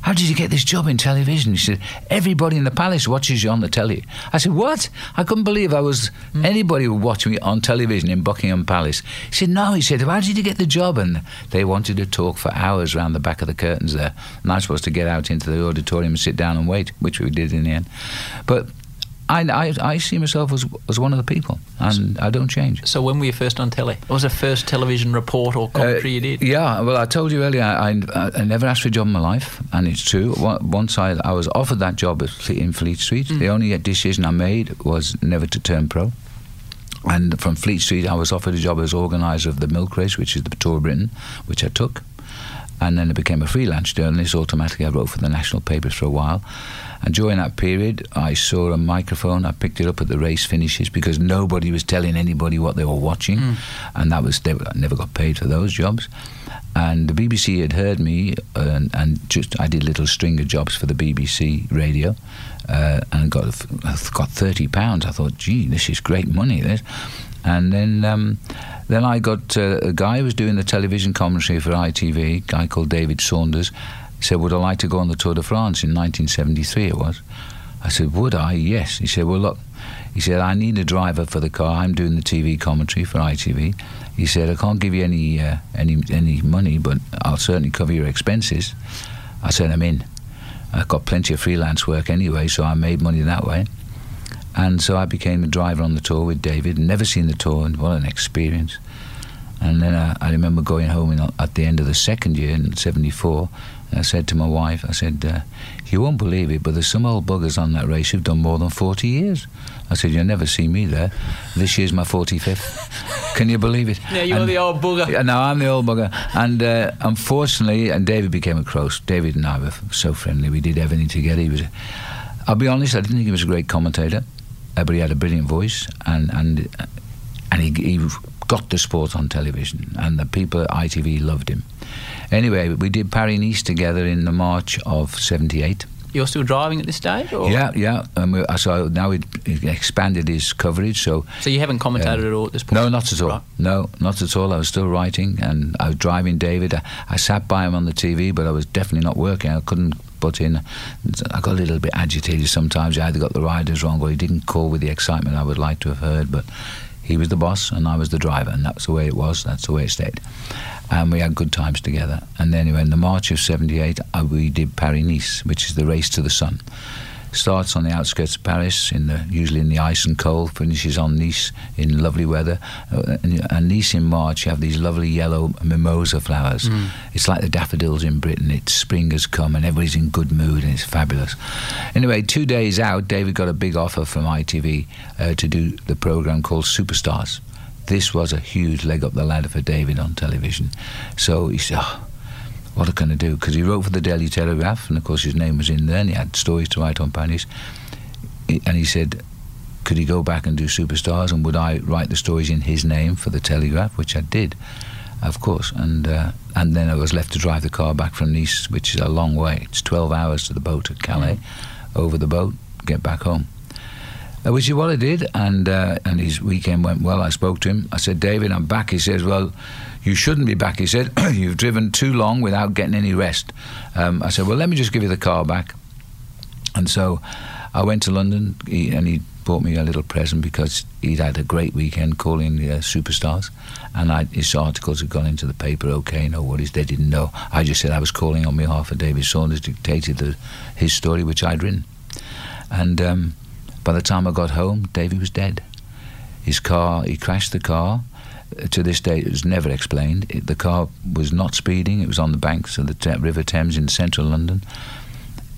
how did you get this job in television? He said, Everybody in the palace watches you on the telly. I said, What? I couldn't believe I was mm. anybody would watch me on television in Buckingham Palace. He said, No, he said, How did you get the job? And they wanted to talk for hours round the back of the curtains there. And I was supposed to get out into the auditorium and sit down and wait, which we did in the end. But I, I, I, see myself as, as one of the people, and I don't change. So, when were you first on telly? What was the first television report or commentary uh, you did? Yeah, well, I told you earlier, I, I, I, never asked for a job in my life, and it's true. Once I, I was offered that job in Fleet Street, mm. the only decision I made was never to turn pro. And from Fleet Street, I was offered a job as organiser of the milk race, which is the Tour of Britain, which I took. And then I became a freelance journalist. Automatically, I wrote for the national papers for a while. And during that period, I saw a microphone. I picked it up at the race finishes because nobody was telling anybody what they were watching, mm. and that was they I never got paid for those jobs. And the BBC had heard me, and, and just I did little string of jobs for the BBC radio, uh, and got got thirty pounds. I thought, gee, this is great money. This, and then um, then I got uh, a guy who was doing the television commentary for ITV, a guy called David Saunders he said, Would I like to go on the Tour de France in 1973? It was. I said, Would I? Yes. He said, Well, look, he said, I need a driver for the car. I'm doing the TV commentary for ITV. He said, I can't give you any, uh, any, any money, but I'll certainly cover your expenses. I said, I'm in. I've got plenty of freelance work anyway, so I made money that way. And so I became a driver on the tour with David. Never seen the tour, and what an experience. And then I, I remember going home in, at the end of the second year in '74, I said to my wife, I said, uh, you won't believe it, but there's some old buggers on that race who've done more than 40 years. I said, you'll never see me there. This year's my 45th. Can you believe it? Yeah, you're and, the old bugger. Yeah, no, I'm the old bugger. And uh, unfortunately, and David became a close. David and I were so friendly. We did everything together. He was I'll be honest, I didn't think he was a great commentator, uh, but he had a brilliant voice, and and and he, he got the sport on television, and the people at ITV loved him. Anyway, we did Paris Nice together in the March of '78. You're still driving at this stage? Or? Yeah, yeah. And we, so now he expanded his coverage. So So you haven't commentated Um, at all at this point? no, not at all. Right. No, not at all. I was still writing and I was driving David. I, I sat by him on the TV, but I was definitely not working. I couldn't in. I got a little bit agitated sometimes. I either got the riders wrong or he didn't call with the excitement I would like to have heard. But he was the boss and I was the driver, and that's the way it was. That's the way it stayed. And we had good times together. And then in the March of '78, uh, we did Paris Nice, which is the race to the sun starts on the outskirts of Paris, in the, usually in the ice and cold, finishes on Nice in lovely weather. Uh, and, and Nice in March, you have these lovely yellow mimosa flowers. It's like the daffodils in Britain. It's spring has come and everybody's in good mood and it's fabulous. Anyway, two days out, David got a big offer from ITV uh, to do the program called Superstars. This was a huge leg up the ladder for David on television. So he said, oh, what I can I do? Because he wrote for the Daily Telegraph, and of course his name was in there, and he had stories to write on Paris. And he said, could he go back and do Superstars, and would I write the stories in his name for the Telegraph, which I did, of course. And uh, and then I was left to drive the car back from Nice, which is a long way. It's 12 hours to the boat at Calais, over the boat, get back home. Uh, which is what I did, and uh, and his weekend went well. I spoke to him. I said, David, I'm back. He says, Well, you shouldn't be back. He said, You've driven too long without getting any rest. Um, I said, Well, let me just give you the car back. And so I went to London, and he bought me a little present because he'd had a great weekend calling the uh, superstars, and I, his articles had gone into the paper. Okay, no worries. They didn't know. I just said I was calling on behalf of David Saunders, dictated the, his story, which I'd written, and. Um, by the time I got home, Davy was dead. His car, he crashed the car. To this day, it was never explained. It, the car was not speeding. It was on the banks of the Te- River Thames in central London.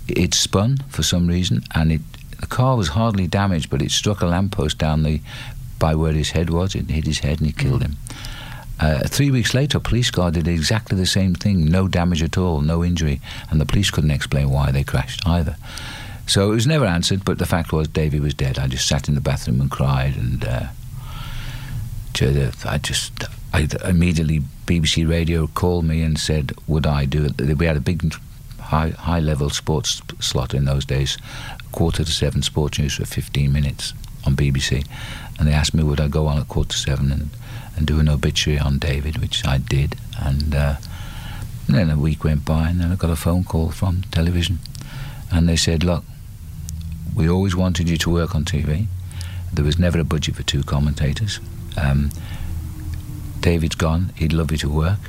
It spun for some reason, and it the car was hardly damaged, but it struck a lamppost down the by where his head was. It hit his head and it killed him. Uh, three weeks later, a police car did exactly the same thing. No damage at all, no injury, and the police couldn't explain why they crashed either. So it was never answered, but the fact was Davy was dead. I just sat in the bathroom and cried, and uh, I just I immediately BBC Radio called me and said, would I do it? We had a big high high level sports slot in those days, quarter to seven sports news for 15 minutes on BBC, and they asked me would I go on at quarter to seven and, and do an obituary on David, which I did, and. Uh, and then a week went by, and then I got a phone call from television, and they said, "Look, we always wanted you to work on TV. There was never a budget for two commentators. Um, David's gone. He'd love you to work.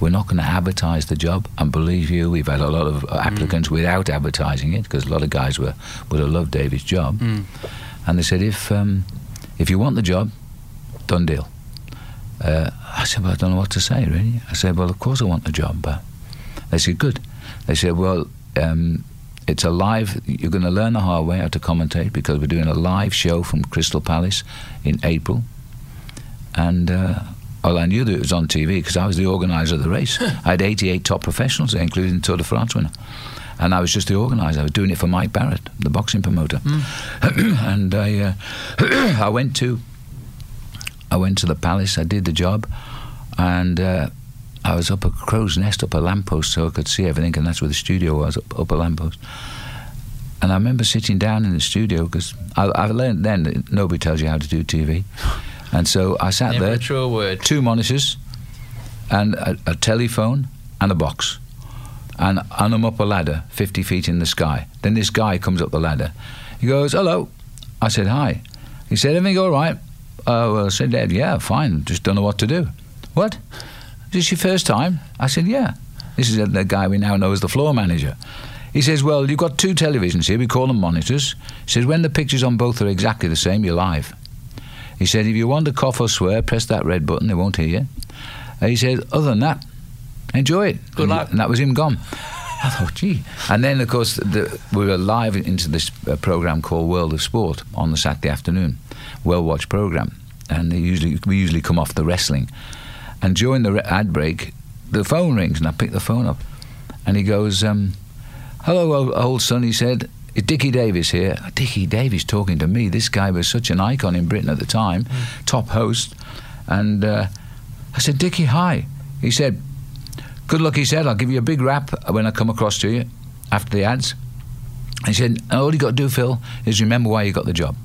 We're not going to advertise the job. And believe you, we've had a lot of applicants without advertising it because a lot of guys were would have loved David's job. And they said, if um, if you want the job, done deal. Uh, I said, well, I don't know what to say, really. I said, well, of course I want the job. But they said, good. They said, well, um, it's a live, you're going to learn the hard way how to commentate because we're doing a live show from Crystal Palace in April. And, uh, well, I knew that it was on TV because I was the organiser of the race. I had 88 top professionals including Tour de France winner. And I was just the organiser. I was doing it for Mike Barrett, the boxing promoter. and I, uh, I went to I went to the palace. I did the job, and uh, I was up a crow's nest, up a lamppost, so I could see everything, and that's where the studio was, up, up a lamppost. And I remember sitting down in the studio because I, I learned then that nobody tells you how to do TV, and so I sat Never there, two monitors, and a, a telephone and a box, and, and I'm up a ladder, 50 feet in the sky. Then this guy comes up the ladder. He goes, "Hello." I said, "Hi." He said, "Everything all right?" Uh, well, I said, Dad, yeah, fine. Just don't know what to do. What? Is this your first time? I said, yeah. This is the guy we now know as the floor manager. He says, well, you've got two televisions here. We call them monitors. He says, when the pictures on both are exactly the same, you're live. He said, if you want to cough or swear, press that red button. They won't hear you. And he said, other than that, enjoy it. Good and, luck. And that was him gone. I thought, gee. And then, of course, the, we were live into this uh, program called World of Sport on the Saturday afternoon, well watched program. And they usually we usually come off the wrestling. And during the re- ad break, the phone rings, and I pick the phone up, and he goes, um, "Hello, old son," he said. Dickie Davies here? Dickie Davies talking to me. This guy was such an icon in Britain at the time, top host. And uh, I said, Dickie, hi. He said, Good luck, he said. I'll give you a big rap when I come across to you after the ads. He said, All you got to do, Phil, is remember why you got the job.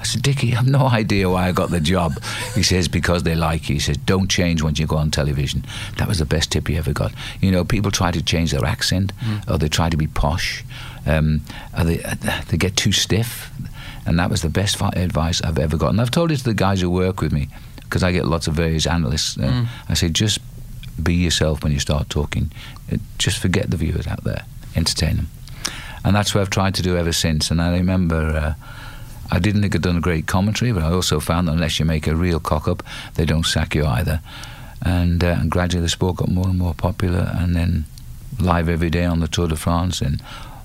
I said, Dickie, I have no idea why I got the job. He says, because they like you. He says, don't change when you go on television. That was the best tip he ever got. You know, people try to change their accent or they try to be posh. Um, they, they get too stiff. And that was the best advice I've ever got. And I've told it to the guys who work with me because I get lots of various analysts. Uh, I say, just be yourself when you start talking. Uh, Just forget the viewers out there, entertain them. And that's what I've tried to do ever since. And I remember uh, I didn't think I'd done a great commentary, but I also found that unless you make a real cock up, they don't sack you either. And, uh, and gradually the sport got more and more popular, and then live every day on the Tour de France, and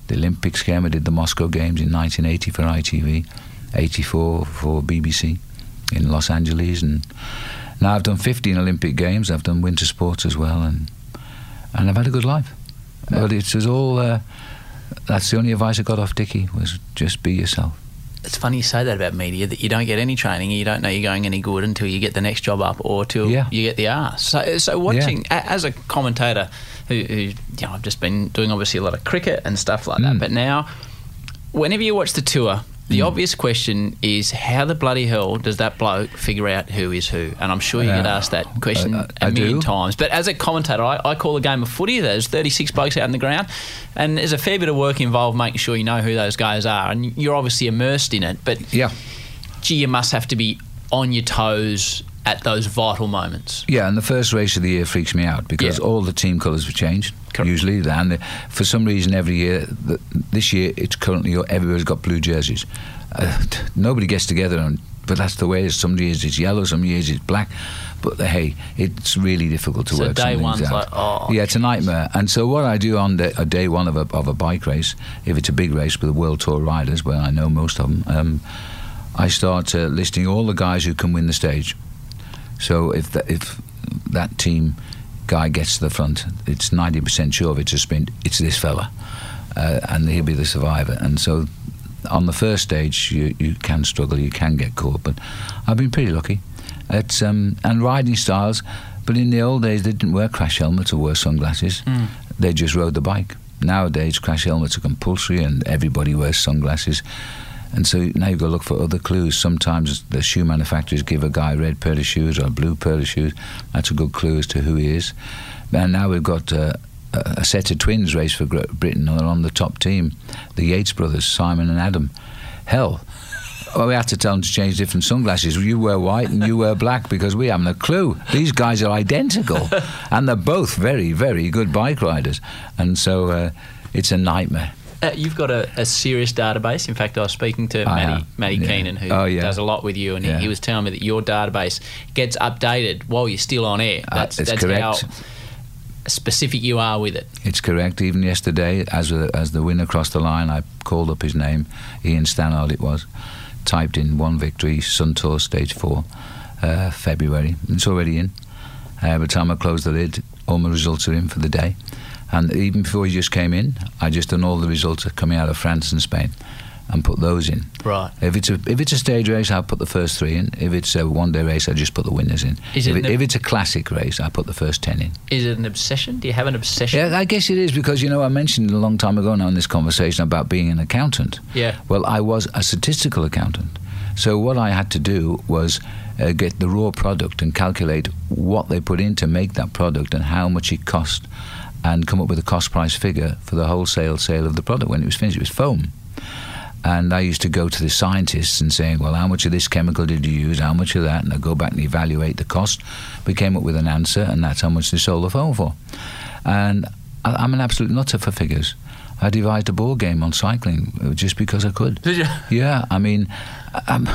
the Olympics came. I did the Moscow Games in 1980 for ITV, 84 for BBC in Los Angeles, and now I've done 15 Olympic Games. I've done winter sports as well, and and I've had a good life. But it was all. Uh, that's the only advice I got off Dickie was just be yourself. It's funny you say that about media that you don't get any training, you don't know you're going any good until you get the next job up or till Yeah. you get the arse. So, so watching a as a commentator, who, who you know, I've just been doing obviously a lot of cricket and stuff like that, Mm. but now, whenever you watch the tour. The hmm. obvious question is how the bloody hell does that bloke figure out who is who? And I'm sure you get asked that question I- I- a million times. But as a commentator, I, I call a game of footy. There's 36 blokes out in the ground, and there's a fair bit of work involved making sure you know who those guys are. And you're obviously immersed in it, but Yeah. gee, you must have to be on your toes at those vital moments. Yeah, and the first race of the year freaks me out because Yeah. all the team colours have changed. Correct. Usually, and the- for some reason, every year, the, this year, it's currently everybody's got blue jerseys. Uh, t- nobody gets together, and, but that's the way. it is. Some years it's yellow, some years it's black. But uh, hey, it's really difficult to So work. day one's out. like, oh, yeah, it's a nightmare. And so what I do on the, a day one of a, of a bike race, if it's a big race with the World Tour riders, where I know most of them, um, I start uh, listing all the guys who can win the stage. So if that, if that team guy gets to the front, it's ninety percent sure if it's a sprint, it's this fella, uh, and he'll be the survivor. And so, on the first stage, you you can struggle, you can get caught, but I've been pretty lucky. It's um, and riding styles, but in the old days they didn't wear crash helmets or wear sunglasses. They just rode the bike. Nowadays, crash helmets are compulsory, and everybody wears sunglasses. And so now you've got to look for other clues. Sometimes the shoe manufacturers give a guy a red pair of shoes or a blue pair of shoes. That's a good clue as to who he is. And now we've got uh, a a set of twins race for Britain. They're on the top team, the Yates brothers, Simon and Adam. Hell, well, we had to tell them to change different sunglasses. You wear white and you wear black because we haven't a clue. These guys are identical, and they're both very, very good bike riders. And so uh, it's a nightmare. Uh, you've got a, a serious database. In fact, I was speaking to Matty, Matty yeah. Keenan, who Oh, yeah. does a lot with you, and Yeah. he, he was telling me that your database gets updated while you're still on air. Uh, That's, it's that's correct. how specific you are with it. It's correct. Even yesterday, as a, as the winner crossed the line, I called up his name, Ian Stannard it was, typed in one victory, Sun Tour Stage 4, uh, February. It's already in. Uh, by the time I close the lid, all my results are in for the day. And even before he just came in, I just done all the results coming out of France and Spain and put those in. Right. If it's a if it's a stage race, I'll put the first three in. If it's a one day race, I just put the winners in. Is if, it it, the- if it's a classic race, I put the first ten in. Is it an obsession? Do you have an obsession? Yeah, I guess it is because you know I mentioned a long time ago now in this conversation about being an accountant. Yeah. Well, I was a statistical accountant, so what I had to do was uh, get the raw product and calculate what they put in to make that product and how much it cost, and come up with a cost price figure for the wholesale sale of the product when it was finished. It was foam. And I used to go to the scientists and saying, well, how much of this chemical did you use? How much of that? And I'd go back and evaluate the cost. We came up with an answer, and that's how much they sold the foam for. And I- I'm an absolute nutter for figures. I devised a board game on cycling uh, just because I could. Did you? Yeah, I mean, um,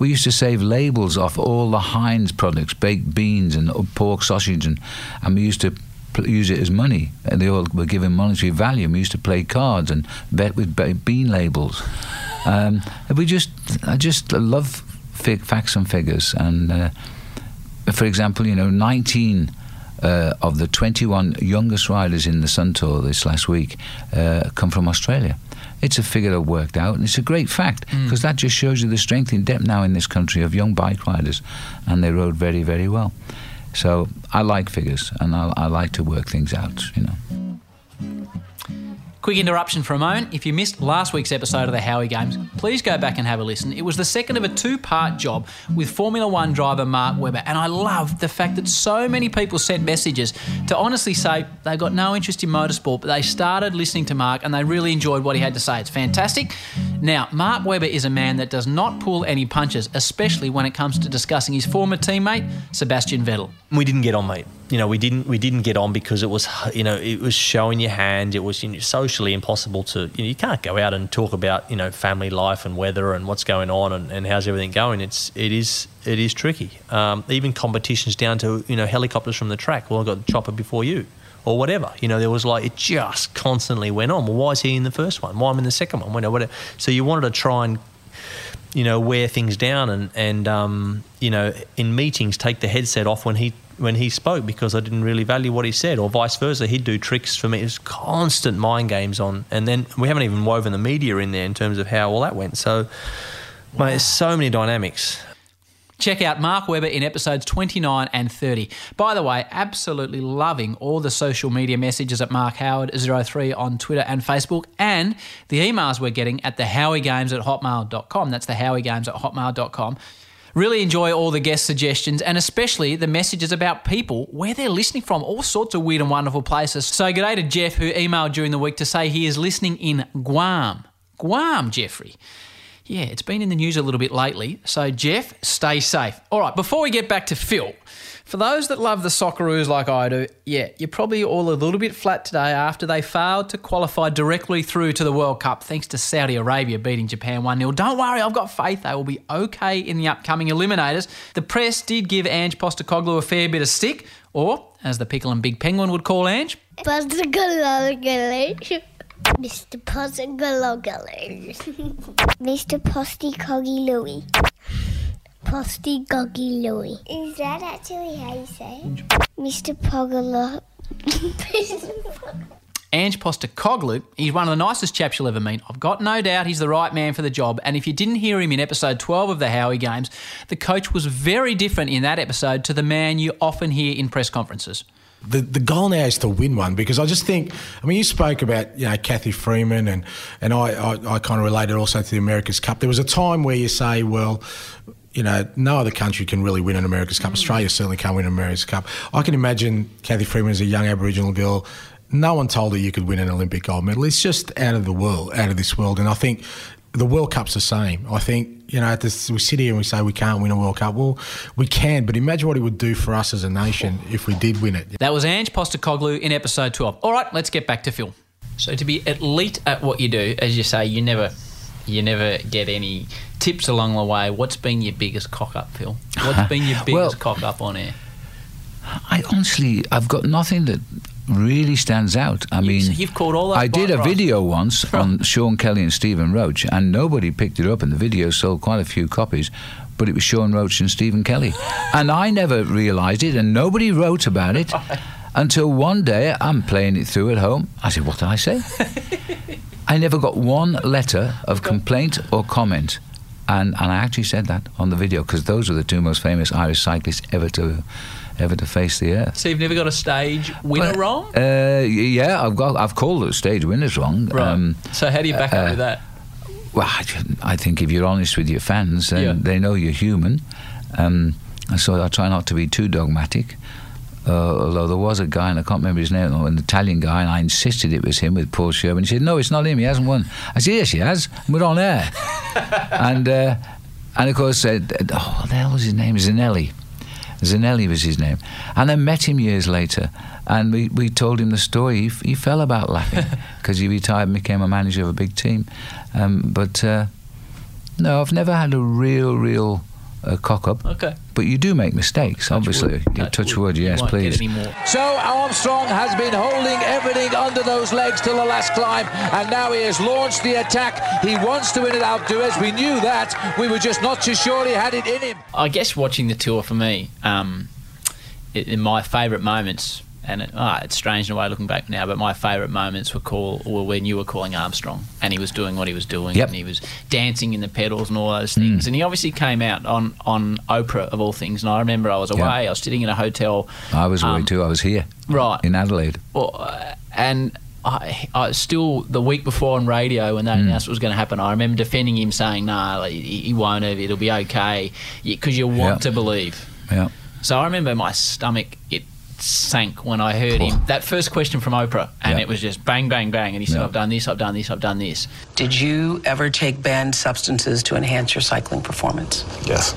we used to save labels off all the Heinz products, baked beans and pork sausage, and, and we used to use it as money. And they all were given monetary value. And we used to play cards and bet with bean labels. Um, and we just, I just love fig- facts and figures. And uh, for example, you know, 19 uh, of the 21 youngest riders in the Sun Tour this last week uh, come from Australia. It's a figure that worked out, and it's a great fact because that just shows you the strength in depth now in this country of young bike riders, and they rode very, very well. So I like figures, and I, I like to work things out. You know. Quick interruption for a moment. If you missed last week's episode of the Howie Games, please go back and have a listen. It was the second of a two part job with Formula One driver Mark Webber, and I loved the fact that so many people sent messages to honestly say they've got no interest in motorsport, but they started listening to Mark and they really enjoyed what he had to say. It's fantastic. Now, Mark Webber is a man that does not pull any punches, especially when it comes to discussing his former teammate, Sebastian Vettel. we didn't get on, mate. You know, we didn't we didn't get on because it was you know it was showing your hand. It was you know, socially impossible to you know you can't go out and talk about you know family life and weather and what's going on and, and how's everything going. It's it is it is tricky. Um, even competitions down to you know helicopters from the track. Well, I got the chopper before you. Or whatever, you know, there was like it just constantly went on. Well, why is he in the first one? Why am I in the second one? Whatever. So you wanted to try and you know, wear things down and and um, you know, in meetings take the headset off when he when he spoke because I didn't really value what he said, or vice versa. He'd do tricks for me. It was constant mind games on, and then we haven't even woven the media in there in terms of how all that went. So, mate, there's so many dynamics. Check out Mark Webber in episodes 29 and 30. By the way, absolutely loving all the social media messages at Mark Howard03 on Twitter and Facebook, and the emails we're getting at the Howie Games at hotmail.com. That's the Howie Games at hotmail.com. Really enjoy all the guest suggestions and especially the messages about people, where they're listening from, all sorts of weird and wonderful places. So, g'day to Jeff, who emailed during the week to say he is listening in Guam. Guam, Jeffrey. Yeah, it's been in the news a little bit lately. So, Jeff, stay safe. All right, before we get back to Phil, for those that love the Socceroos like I do, yeah, you're probably all a little bit flat today after they failed to qualify directly through to the World Cup thanks to Saudi Arabia beating Japan 1 0. Don't worry, I've got faith they will be okay in the upcoming eliminators. The press did give Ange Postecoglou a fair bit of stick, or, as the Pickle and Big Penguin would call Ange, Mr. Mr. Postigologalu. Mr. Posticoggy Louie. Postigoggy Louie. Is that actually how you say it? Mr. Pogolo. Ange Postecoglou, he's one of the nicest chaps you'll ever meet. I've got no doubt he's the right man for the job. And if you didn't hear him in episode 12 of the Howie Games, the coach was very different in that episode to the man you often hear in press conferences. the, the goal now is to win one because I just think I mean you spoke about you know Kathy Freeman and and I, I, I kind of related also to the America's Cup. There was a time where you say, well, you know, no other country can really win an America's Cup. Mm. Australia certainly can't win an America's Cup. I can imagine Kathy Freeman as a young Aboriginal girl. No one told her you could win an Olympic gold medal. It's just out of the world, out of this world. And I think the World Cup's the same. I think, you know, at this, we sit here and we say we can't win a World Cup. Well, we can, but imagine what it would do for us as a nation if we did win it. That was Ange Postecoglou in episode 12. All right, let's get back to Phil. So to be elite at what you do, as you say, you never you never get any tips along the way. What's been your biggest cock up, Phil? What's been your biggest Well- cock up on air? I honestly, I've got nothing that really stands out. I mean, so you've caught all those I did a video once on Sean Kelly and Stephen Roche, and nobody picked it up, and the video sold quite a few copies. But it was Sean Roche and Stephen Kelly, and I never realised it, and nobody wrote about it until one day I'm playing it through at home. I said, "What did I say?" I never got one letter of complaint or comment. And, and I actually said that on the video because those are the two most famous Irish cyclists ever to ever to face the earth. So you've never got a stage winner wrong? Uh, yeah, I've got I've called the stage winners wrong. Right. Um, so how do you back up uh, with that? well, I, I think if you're honest with your fans, then Yeah. they know you're human. Um, so I try not to be too dogmatic. Uh, although there was a guy, and I can't remember his name, an Italian guy, and I insisted it was him with Paul Sherwen. He said, "No, it's not him. He hasn't won." I said, "Yes, he has. We're on air." and uh, and of course, uh, oh, what the hell was his name? Zanelli. Zanelli was his name. And I met him years later, and we, we told him the story. He, f- he fell about laughing because he retired and became a manager of a big team. Um, but uh, no, I've never had a real, real uh, cock up. Okay. But you do make mistakes, obviously. wood. Touch touch wood. wood, yes, please. So Armstrong has been holding everything under those legs till the last climb, and now he has launched the attack. He wants to win it out, Duez. We knew that. We were just not too sure he had it in him. I guess watching the tour for me, um, in my favourite moments, and it, oh, it's strange in a way looking back now, but my favourite moments were call were when you were calling Armstrong and he was doing what he was doing Yep. and he was dancing in the pedals and all those things. And he obviously came out on, on Oprah of all things. And I remember I was away, Yeah. I was sitting in a hotel. I was away um, too. I was here Right. in Adelaide. Well, uh, and I, I still the week before on radio when they Hmm. announced what was going to happen, I remember defending him saying, "Nah, he, he won't have. It'll be okay," because you want Yeah. to believe. Yeah. So I remember my stomach it sank when I heard him that first question from Oprah, and Yeah. it was just bang, bang, bang, and he said, Yeah. "I've done this, I've done this, I've done this." Did you ever take banned substances to enhance your cycling performance? Yes.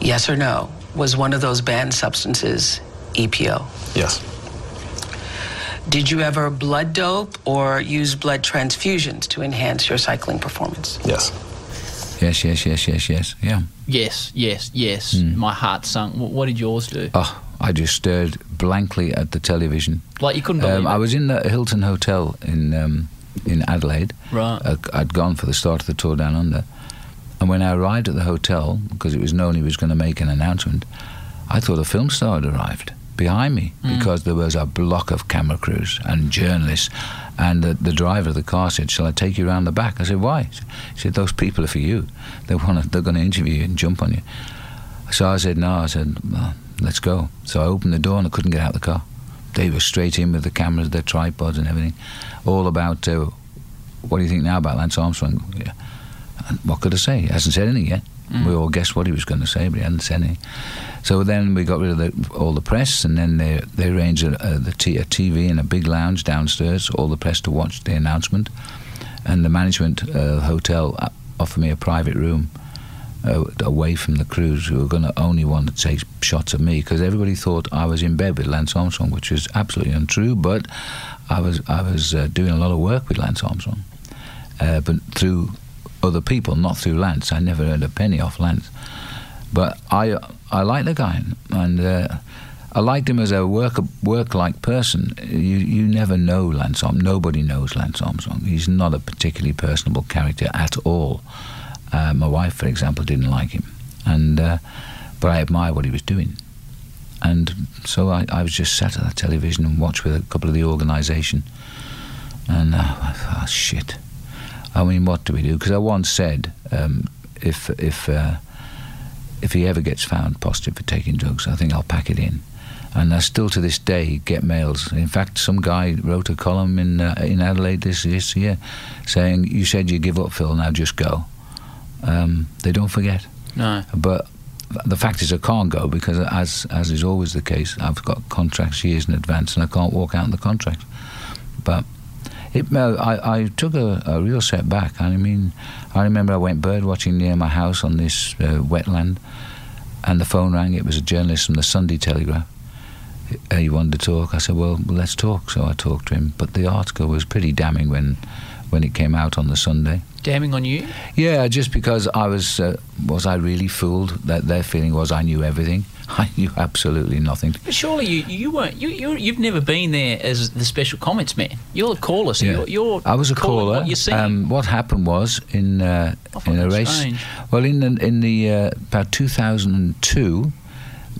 Yes or no? Was one of those banned substances EPO? Yes. Did you ever blood dope or use blood transfusions to enhance your cycling performance? Yes. Yes, yes, yes, yes, yes. Yeah. Yes, yes, yes. Hmm. My heart sunk. Wh- What did yours do? Oh, I just stared blankly at the television. Like you couldn't believe Um, it. I was in the Hilton Hotel in um, in Adelaide. Right. Uh, I'd gone for the start of the tour down under, and when I arrived at the hotel, because it was known he was going to make an announcement, I thought a film star had arrived behind me Mm. because there was a block of camera crews and journalists, and the, the driver of the car said, "Shall I take you around the back?" I said, "Why?" He said, "Those people are for you. They want to, they're going to interview you and jump on you." So I said, "No." I said, well, "Let's go." So I opened the door and I couldn't get out of the car. They were straight in with the cameras, their tripods, and everything, all about. Uh, what do you think now about Lance Armstrong? Yeah. And what could I say? He hasn't said anything yet. We all guessed what he was going to say, but he hadn't said anything. So then we got rid of the, all the press, and then they they arranged a, a, the t- a TV in a big lounge downstairs, all the press to watch the announcement, and the management uh, hotel uh, offered me a private room uh, away from the crews who were going to only want to take shots of me because everybody thought I was in bed with Lance Armstrong, which is absolutely untrue. But I was I was uh, doing a lot of work with Lance Armstrong, uh, but through other people, not through Lance. I never earned a penny off Lance, but I I like the guy and. Uh, I liked him as a work work like person. You you never know Lance Armstrong. Nobody knows Lance Armstrong. He's not a particularly personable character at all. Uh, my wife, for example, didn't like him, and uh, but I admire what he was doing. And so I, I was just sat at the television and watched with a couple of the organisation. And uh, I thought, oh, shit. I mean, what do we do? Because I once said, um, if if uh, if he ever gets found positive for taking drugs, I think I'll pack it in. And I still to this day get mails. In fact, some guy wrote a column in uh, in Adelaide this, this year saying, "You said you give up, Phil. Now just go." Um, they don't forget. No. But the fact is, I can't go because, as as is always the case, I've got contracts years in advance, and I can't walk out on the contract. But it, I, I took a, a real setback. I mean, I remember I went bird watching near my house on this uh, wetland, and the phone rang. It was a journalist from the Sunday Telegraph. He wanted to talk. I said, "Well, let's talk." So I talked to him. But the article was pretty damning when when it came out on the Sunday. Damning on you? Yeah, just because I was uh, was I really fooled? That their feeling was I knew everything. I knew absolutely nothing. But surely you, you weren't you, you you've never been there as the special comments man. You're a caller, so Yeah. you're, you're I was a caller. What. Um, what happened was in uh, in a race. strange. Well, in the, in the uh, about 2002,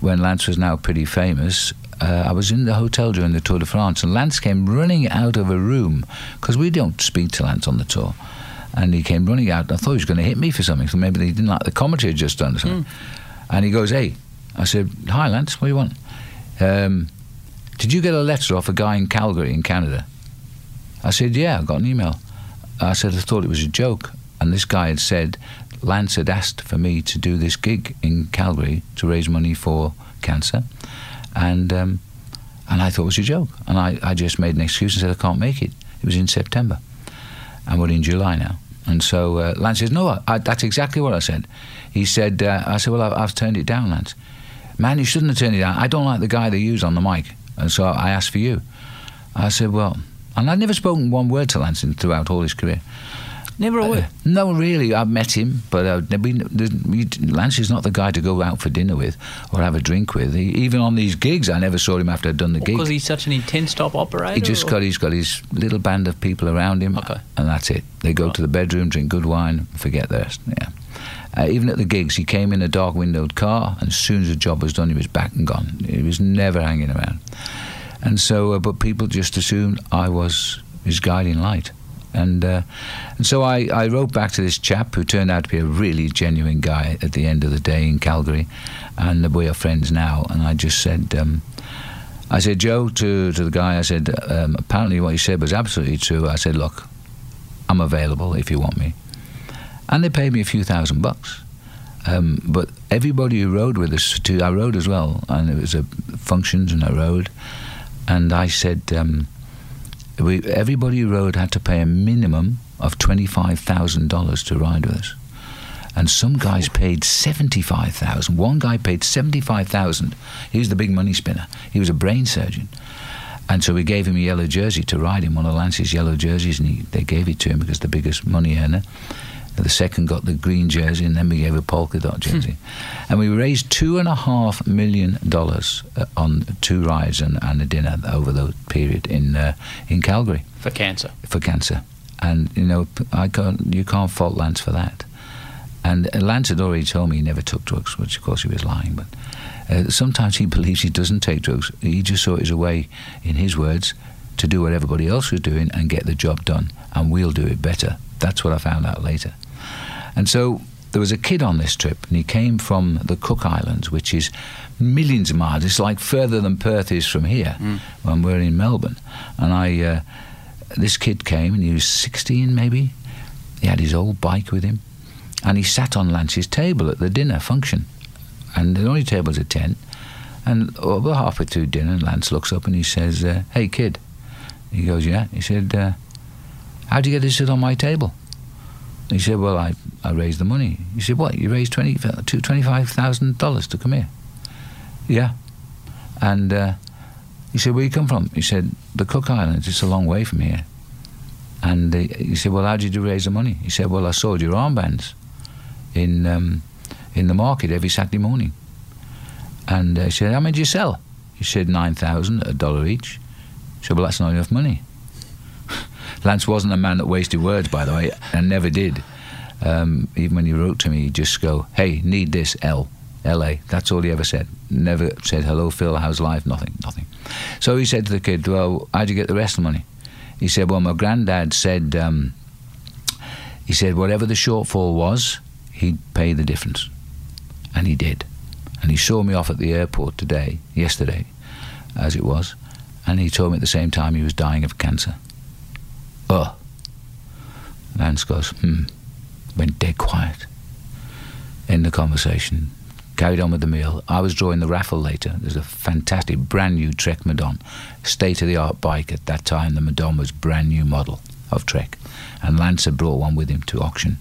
when Lance was now pretty famous. Uh, I was in the hotel during the Tour de France, and Lance came running out of a room because we don't speak to Lance on the tour. And he came running out. and I thought he was going to hit me for something, so maybe he didn't like the commentary I'd just done. or something. And he goes, "Hey," I said, "Hi, Lance. What do you want?" Um, did you get a letter off a guy in Calgary in Canada? I said, Yeah, I got an email. I said, I thought it was a joke. And this guy had said, Lance had asked for me to do this gig in Calgary to raise money for cancer. And um, and I thought it was a joke. And I, I just made an excuse and said, I can't make it. It was in September. And we're in July now. And so uh, Lance says, No, I, that's exactly what I said. He said, uh, I said, Well, I've, I've turned it down, Lance. Man, you shouldn't have turned it down. I don't like the guy they use on the mic. And so I asked for you. I said, Well, and I'd never spoken one word to Lance throughout all his career. Never a word. No, really. I've met him, but uh, we, we, Lance is not the guy to go out for dinner with or have a drink with. He, even on these gigs, I never saw him after I'd done the gig. Because he's such an intense top operator. He just or- got he's got his little band of people around him, Okay. and that's it. They go to the bedroom, drink good wine, forget the rest. Yeah, Uh, even at the gigs, he came in a dark windowed car, and as soon as the job was done, he was back and gone. He was never hanging around. And so, uh, but people just assumed I was his guiding light. And, uh, and so I, I wrote back to this chap who turned out to be a really genuine guy at the end of the day in Calgary, and we are friends now. And I just said, um, I said, Joe, to, to the guy, I said, um, apparently what he said was absolutely true. I said, look, I'm available if you want me. And they paid me a few thousand bucks. Um, but everybody who rode with us, to, I rode as well, and it was a functions and I rode. And I said, um, we, everybody who rode had to pay a minimum of $25,000 to ride with us. And some guys paid 75,000. One guy paid 75,000. He was the big money spinner. He was a brain surgeon. And so we gave him a yellow jersey to ride in, one of Lance's yellow jerseys, and he, they gave it to him because the biggest money earner. The second got the green jersey, and then we gave a polka dot jersey. and we raised two and a half million dollars uh, on two rides and, and a dinner over the period in uh, in Calgary For cancer. for cancer. And you know, I can't, you can't fault Lance for that. And Lance had already told me he never took drugs, which of course he was lying. But uh, sometimes he believes he doesn't take drugs. He just saw it as a way, in his words, to do what everybody else was doing and get the job done. And we'll do it better. That's what I found out later. And so there was a kid on this trip, and he came from the Cook Islands, which is millions of miles. It's like further than Perth is from here when we're in Melbourne. And I, uh, this kid came, and he was 16 maybe. He had his old bike with him, and he sat on Lance's table at the dinner function. And the only table table's a tent. And over halfway through dinner, Lance looks up and he says, uh, "Hey, kid." He goes, "Yeah." He said, uh, "How'd you get to sit on my table?" He said, "Well, I, I raised the money." He said, "What? You raised twenty twenty-five thousand dollars to come here?" Yeah. And uh, he said, "Where you come from?" He said, "The Cook Islands. It's a long way from here." And uh, he said, "Well, how did you raise the money?" He said, "Well, I sold your armbands in um, in the market every Saturday morning." And uh, he said, "How many did you sell?" He said, 9000 a dollar each." He said, "Well, that's not enough money." Lance wasn't a man that wasted words, by the way, and never did. Um, even when he wrote to me, he'd just go, "Hey, need this L." LA. That's all he ever said. Never said, hello, Phil, how's life? Nothing, nothing. So he said to the kid, well, how'd you get the rest of the money? He said, well, my granddad said, um, he said, whatever the shortfall was, he'd pay the difference. And he did. And he saw me off at the airport today, yesterday, as it was, and he told me at the same time he was dying of cancer. Oh. Lance goes, hmm. Went dead quiet. In the conversation, carried on with the meal. I was drawing the raffle later. There's a fantastic brand new Trek Madone, state of the art bike at that time. The Madone was brand new model of Trek, and Lance had brought one with him to auction,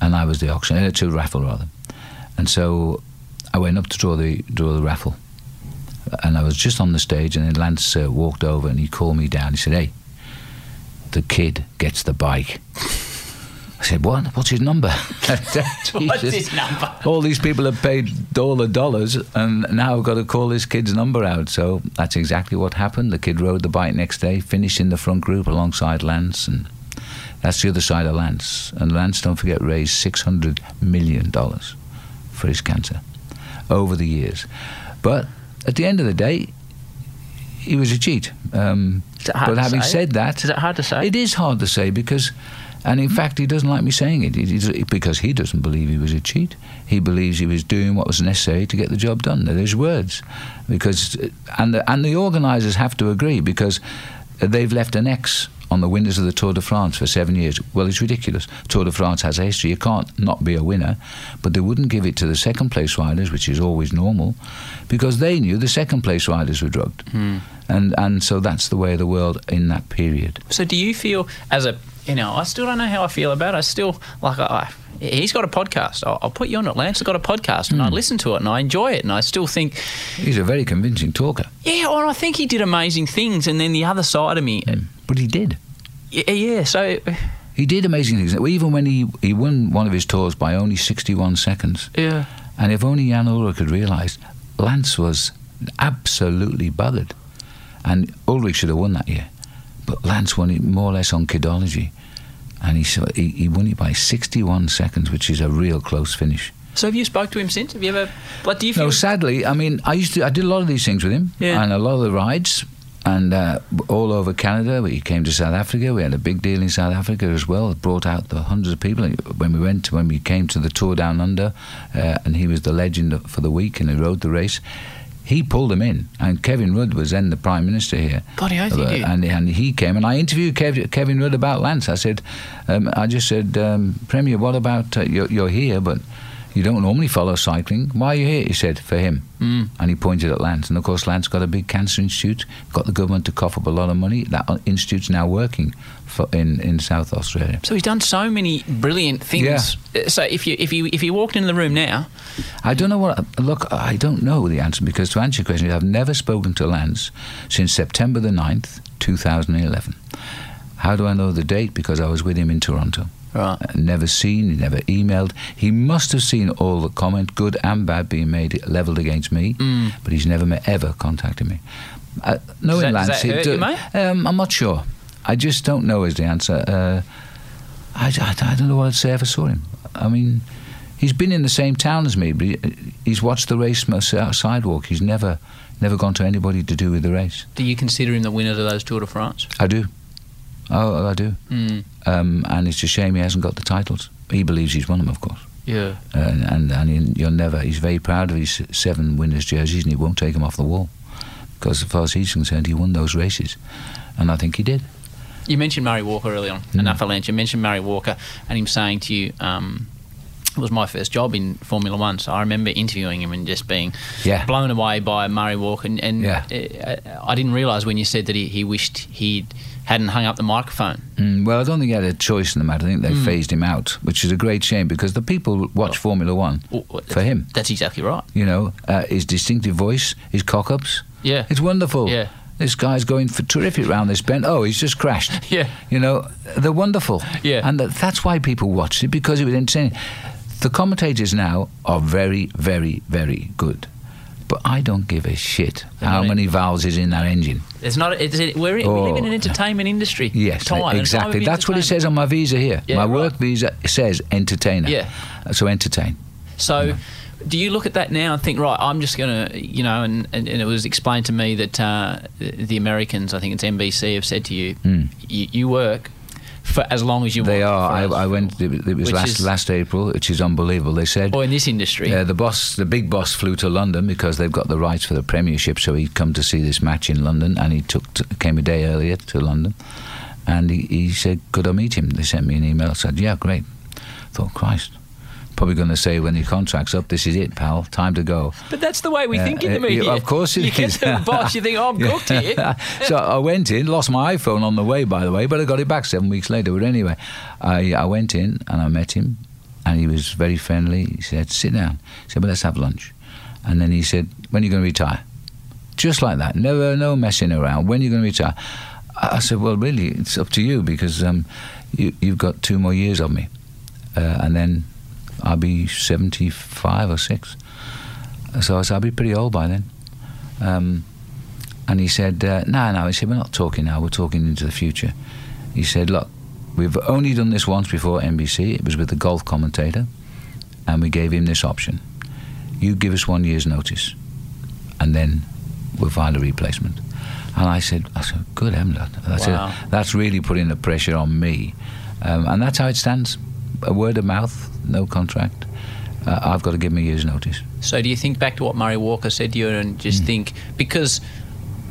and I was the auction uh, to raffle rather, and so I went up to draw the draw the raffle, and I was just on the stage, and then Lance uh, walked over and he called me down. He said, "Hey, the kid gets the bike." I said, "What? What's his number?" What's his number? all these people have paid all the dollars and now I've got to call this kid's number out. So that's exactly what happened. The kid rode the bike next day, finished in the front group alongside Lance, and that's the other side of Lance. And Lance, don't forget, raised $600 million for his cancer over the years. But at the end of the day, he was a cheat. Um, Is it hard but having said that, Is it hard to say? it is hard to say because, and in fact, he doesn't like me saying it. Because he doesn't believe he was a cheat. He believes he was doing what was necessary to get the job done. They're his words, because and the, and the organisers have to agree because Uh, they've left an X on the winners of the Tour de France for seven years. Well, it's ridiculous. Tour de France has a history. You can't not be a winner, but they wouldn't give it to the second place riders, which is always normal, because they knew the second place riders were drugged, hmm. and and so that's the way of the world in that period. So do you feel as a you know I still don't know how I feel about it. I still like I. He's got a podcast. I'll, I'll put you on it. Lance has got a podcast, and I hmm. listen to it, and I enjoy it, and I still think, He's a very convincing talker, yeah, well, I think he did amazing things. And then the other side of me, hmm. but he did. yeah, yeah. So He did amazing things. Even when he, he won one of his tours by only 61 seconds. yeah, And if only Jan Ullrich had realised, Lance was absolutely buggered. And Ullrich should have won that year. But Lance won it more or less on kidology. And he, saw- he he won it by 61 seconds, which is a real close finish. So have you spoke to him since? Have you ever? Like, do you feel? No, sadly, I mean, I used to, I did a lot of these things with him, Yeah. and a lot of the rides, and uh, all over Canada. He came to South Africa. We had a big deal in South Africa as well. It brought out the hundreds of people when we went when we came to the tour down under, uh, and he was the legend for the week, and he rode the race. He pulled him in, and Kevin Rudd was then the prime minister here. Oath he Uh. And, and he came, and I interviewed Kev, Kevin Rudd about Lance. I said, um, I just said, um, Premier, what about uh, you're, you're here, but you don't normally follow cycling. Why are you here? He said, for him. Mm. And he pointed at Lance. And of course, Lance got a big cancer institute, got the government to cough up a lot of money. That institute's now working for, in, in South Australia. So he's done so many brilliant things. Uh, So if you if you if you walked into the room now, I don't know what. Look, I don't know the answer because to answer your question, I've never spoken to Lance since September the 9th, 2011. How do I know the date? Because I was with him in Toronto. Right. Uh, never seen, never emailed. He must have seen all the comment, good and bad, being made levelled against me, Mm. but he's never ever contacted me. Uh, knowing that- does Lance, that hurt do- you, mate? Um, I'm not sure. I just don't know is the answer. Uh, I, I, I don't know what I'd say if I saw him. I mean, he's been in the same town as me, but he, he's watched the race from a sidewalk. He's never never gone to anybody to do with the race. do you consider him the winner of those Tour de France? I do. Oh, I do. Mm. Um, and it's a shame he hasn't got the titles. He believes he's won them, of course. Yeah. And and, and he, you'll never. He's very proud of his seven winners' jerseys, and he won't take them off the wall because, as far as he's concerned, he won those races, and I think he did. You mentioned Murray Walker early on, Mm. enough Lance. You mentioned Murray Walker and him saying to you, um, it was my first job in Formula One, so I remember interviewing him and just being Yeah. blown away by Murray Walker. And, and Yeah. uh, I didn't realise when you said that he, he wished he hadn't hung up the microphone. Mm, well, I don't think he had a choice in the matter. I think they Mm. phased him out, which is a great shame because the people watch Formula One Oh, for him. That's exactly right. You know, uh, his distinctive voice, his cock-ups. Yeah. It's wonderful. Yeah. This guy's going for terrific round this bend. Oh, he's just crashed. Yeah. You know, they're wonderful. Yeah. And that, that's why people watched it because it was entertaining. The commentators now are very, very, very good. But I don't give a shit how not many valves is in that engine. It's not. It's, it, we're, we live in an Oh. entertainment industry. Yes, Time, exactly. That's what it says on my visa here. Yeah, my right. work visa says entertainer. Yeah. So entertain. So, do you look at that now and think, right, I'm just going to, you know, and, and, and it was explained to me that uh, the Americans, I think it's NBC, have said to you, Mm. you, you work for as long as you They want. are. I. I went. It was last is- last April, which is unbelievable. They said. Or in this industry. Yeah, the boss, the big boss, flew to London because they've got the rights for the Premiership. So he'd come to see this match in London, and he took to, came a day earlier to London, and he, he said, "Could I meet him?" They sent me an email. I said, "Yeah, great." thought, Christ, probably going to say when your contract's up, "This is it, pal. Time to go." But that's the way we Uh, think in the uh, media. Of course it you is. get to the boss, you think, oh, I'm cooked here. so I went in, lost my iPhone on the way, by the way, but I got it back seven weeks later. But anyway, I, I went in and I met him, and he was very friendly. He said, "Sit down." He said, "Well, let's have lunch." And then he said, "When are you going to retire?" Just like that, never no messing around. When are you going to retire? I I said, "Well, really, it's up to you because um, you, you've got two more years of me, uh, and then I'll be seventy-five or six. So I said, I'll be pretty old by then." Um, and he said, uh, no, no. He said, we're not talking now. We're talking into the future. He said, look, we've only done this once before NBC. It was with the golf commentator. And we gave him this option. You give us one year's notice. And then we'll find a replacement. And I said, I said, good heaven, lad. That's, Wow. that's really putting the pressure on me. Um, and that's how it stands. A word of mouth, no contract. Uh, I've got to give him a year's notice. So, do you think back to what Murray Walker said to you and just think, because,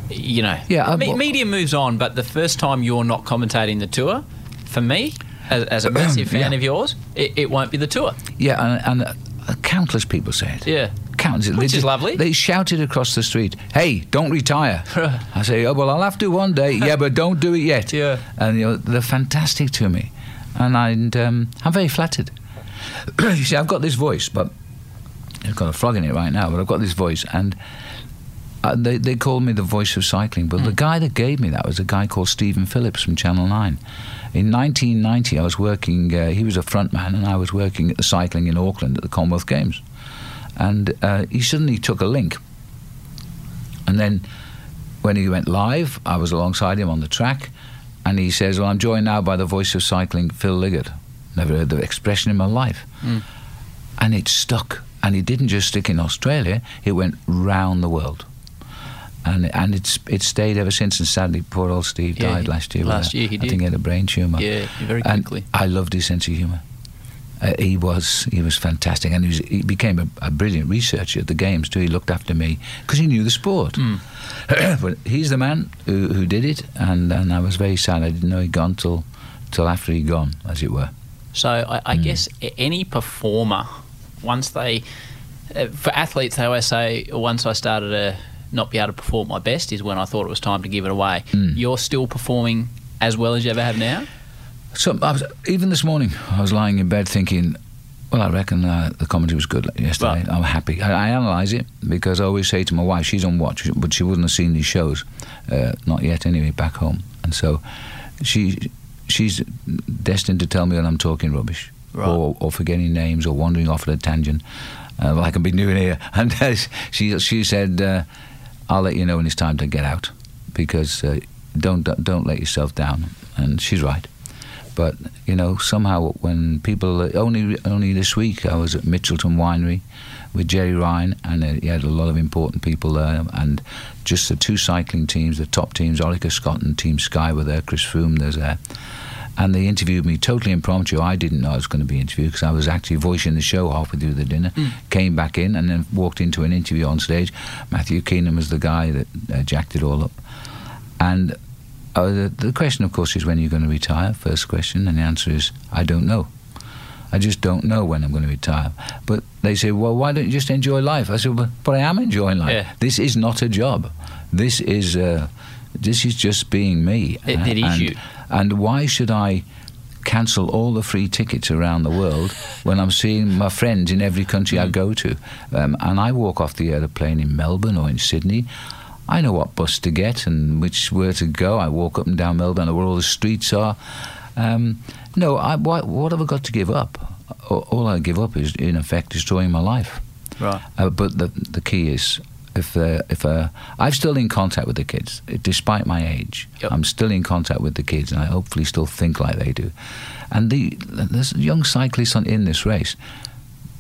you know. Yeah, me- media moves on, but the first time you're not commentating the tour, for me, as, as a massive fan Yeah. of yours, it, it won't be the tour. Yeah, and, and uh, countless people say it. Yeah. Countless. Which they is just- lovely. They shouted across the street, "Hey, don't retire!" I say, "Oh well, I'll have to one day." yeah, but don't do it yet. Yeah. And you know, they're fantastic to me, and, I, um, I'm very flattered. you see, I've got this voice, but I've got a frog in it right now. But I've got this voice, and uh, they they called me the voice of cycling. But the guy that gave me that was a guy called Stephen Phillips from Channel Nine. In 1990, I was working. Uh, he was a front man, and I was working at the cycling in Auckland at the Commonwealth Games. And uh, he suddenly took a link, and then when he went live, I was alongside him on the track, and he says, "Well, I'm joined now by the voice of cycling, Phil Liggett." Never heard the expression in my life, and it stuck. And it didn't just stick in Australia; it went round the world. And and it's it stayed ever since. And sadly, poor old Steve Yeah, died last year. last year he I think did. he had a brain tumor. Yeah, very And quickly. I loved his sense of humour. Uh, he was he was fantastic, and he, was, he became a, a brilliant researcher at the games too. He looked after me because he knew the sport. Hmm. but he's the man who, who did it, and, and I was very sad. I didn't know he'd gone till till after he'd gone, as it were. So I. I guess any performer, once they, uh, for athletes, they always say, once I started to not be able to perform my best is when I thought it was time to give it away. Hmm. You're still performing as well as you ever have now? So I was, even this morning, I was lying in bed thinking, well, I reckon uh, the comedy was good yesterday. Right. I'm happy. I, I analyse it because I always say to my wife, she's on watch, but she wouldn't have seen these shows, uh, not yet anyway, back home. And so she she's destined to tell me that I'm talking rubbish Right. or, or forgetting names or wandering off at a tangent, uh, like I've been doing here. And uh, she she said, uh, "I'll let you know when it's time to get out because uh, don't don't let yourself down." And she's right. But you know, somehow when people only only this week I was at Mitchelton Winery with Gerry Ryan, and uh, he had a lot of important people there, and just the two cycling teams, the top teams, Orica Scott and Team Sky were there. Chris Froome was there, and they interviewed me totally impromptu. I didn't know I was going to be interviewed because I was actually voicing the show halfway through the dinner. Came back in and then walked into an interview on stage. Matthew Keenan was the guy that uh, jacked it all up, and uh, the, the question, of course, is when you're going to retire. First question, and the answer is I don't know. I just don't know when I'm going to retire. But they say, well, why don't you just enjoy life? I said, but, but I am enjoying life. Yeah. This is not a job. This is uh, this is just being me. It- it is and, you. And why should I cancel all the free tickets around the world when I'm seeing my friends in every country Mm. I go to? Um, and I walk off the aeroplane in Melbourne or in Sydney. I know what bus to get and which where to go. I walk up and down Melbourne, I know where all the streets are. Um, no, I, what, what have I got to give up? All, I give up is, in effect, destroying my life. Right. Uh, but the the key is if uh, if uh, I'm still in contact with the kids, despite my age, Yep. I'm still in contact with the kids, and I hopefully still think like they do. And the there's young cyclists on, in this race.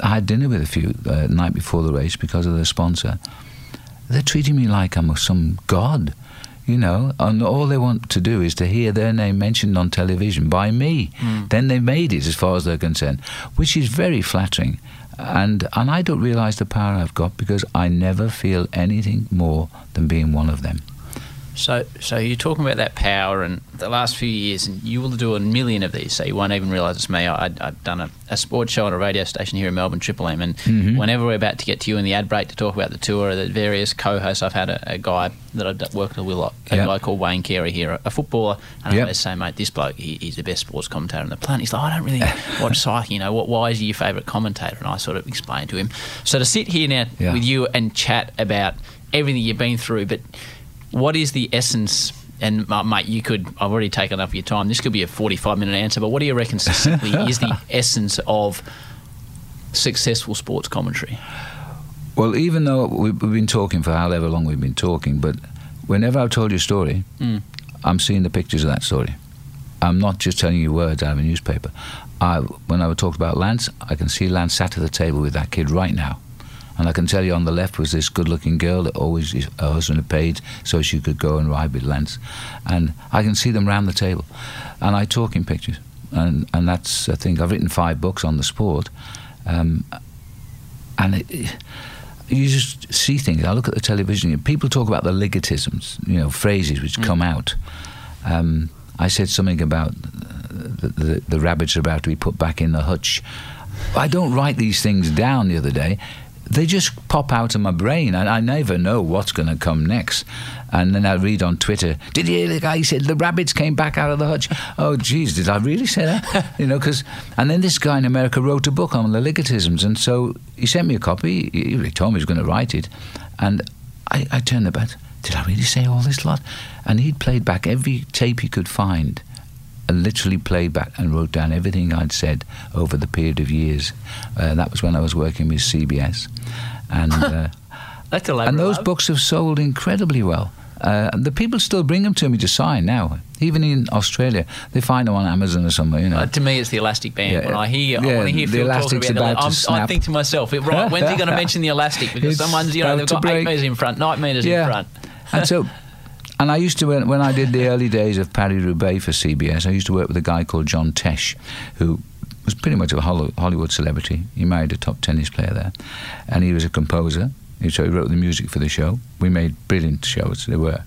I had dinner with a few uh, night before the race because of the sponsor. They're treating me like I'm some god, you know, and all they want to do is to hear their name mentioned on television by me. Hmm. Then they made it, as far as they're concerned, which is very flattering. And and I don't realise the power I've got because I never feel anything more than being one of them. So, so you're talking about that power and the last few years, and you will do a million of these, so you won't even realise it's me. I, I'd, I'd done a, a sports show on a radio station here in Melbourne, Triple M, and Mm-hmm. whenever we're about to get to you in the ad break to talk about the tour, the various co-hosts, I've had a, a guy that I've worked with a lot, a Yeah. guy called Wayne Carey here, a, footballer, and I Yep. always say, mate, this bloke, he, he's the best sports commentator on the planet. He's like, I don't really watch cycling, you know, what, why is he your favourite commentator? And I sort of explained to him. So to sit here now Yeah. with you and chat about everything you've been through, but what is the essence? And uh, mate, you could. I've already taken up your time. This could be a forty-five minute answer, but what do you reckon succinctly is the essence of successful sports commentary? Well, even though we've we've been talking for however long we've been talking, but whenever I've told you a story, Mm. I'm seeing the pictures of that story. I'm not just telling you words out of a newspaper. I, when I talked about Lance, I can see Lance sat at the table with that kid right now. And I can tell you on the left was this good looking girl that always her husband had paid so she could go and ride with Lance. And I can see them round the table. And I talk in pictures. And, and that's, I think, I've written five books on the sport. Um, and it, you just see things. I look at the television. People talk about the Liggettisms, you know, phrases which come out. Um, I said something about the, the, the rabbits are about to be put back in the hutch. I don't write these things down the other day. They just pop out of my brain, and I never know what's going to come next. And then I read on Twitter, "Did you hear the guy said the rabbits came back out of the hutch?" oh, geez, did I really say that? you know, because and then this guy in America wrote a book on the Liggettisms, and so he sent me a copy. He, he told me he was going to write it, and I, I turned about. Did I really say all this lot? And he'd played back every tape he could find literally played back and wrote down everything I'd said over the period of years. Uh, that was when I was working with CBS. And, uh, That's elaborate. and those books have sold incredibly well. Uh, the people still bring them to me to sign now. Even in Australia, they find them on Amazon or somewhere. You know. Uh, to me, it's the elastic band. Yeah, when I hear, I want to hear the Phil talking elastic's about, about the, to I'm, I think to myself, right, when's he going to mention the elastic? Because It's someone's, you know, they've got eight meters in front, nine meters in front. and so, and I used to when, I did the early days of Paris Roubaix for CBS, I used to work with a guy called John Tesh, who was pretty much a Hollywood celebrity. He married a top tennis player there, and he was a composer. So he wrote the music for the show. We made brilliant shows. They were.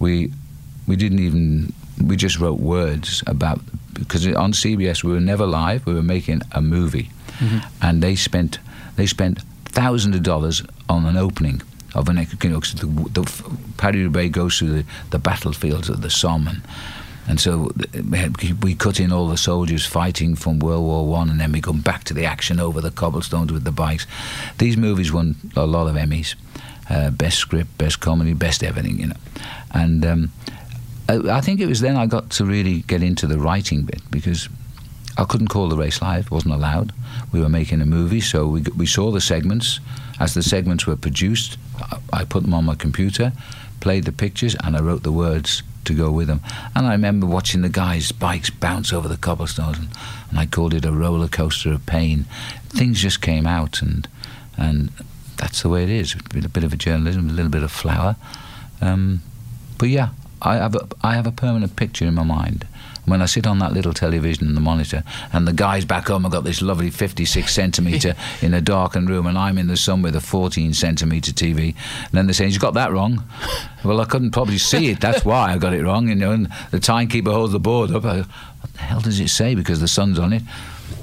We we didn't even we just wrote words about because on CBS we were never live. We were making a movie, mm-hmm. and they spent they spent thousands of dollars on an opening of an you know the, the Paris Roubaix goes through the, the battlefields of the Somme and, and so we, cut in all the soldiers fighting from World War One, and then we come back to the action over the cobblestones with the bikes. These movies won a lot of Emmys, uh, best script, best comedy, best everything, you know. And um, I, I think it was then I got to really get into the writing bit because I couldn't call the race live; it wasn't allowed. We were making a movie, so we we saw the segments. As the segments were produced, I, put them on my computer, played the pictures, and I wrote the words to go with them. And I remember watching the guys' bikes bounce over the cobblestones, and, and I called it a roller coaster of pain. Things just came out, and and that's the way it is. A bit of a journalism, a little bit of flour. Um, but yeah, I have a I have a permanent picture in my mind. When I sit on that little television and the monitor, and the guys back home have got this lovely 56 centimetre in a darkened room, and I'm in the sun with a 14 centimetre TV, and then they're saying, You got that wrong. Well, I couldn't probably see it, that's why I got it wrong, you know. And the timekeeper holds the board up. I, what the hell does it say? Because the sun's on it.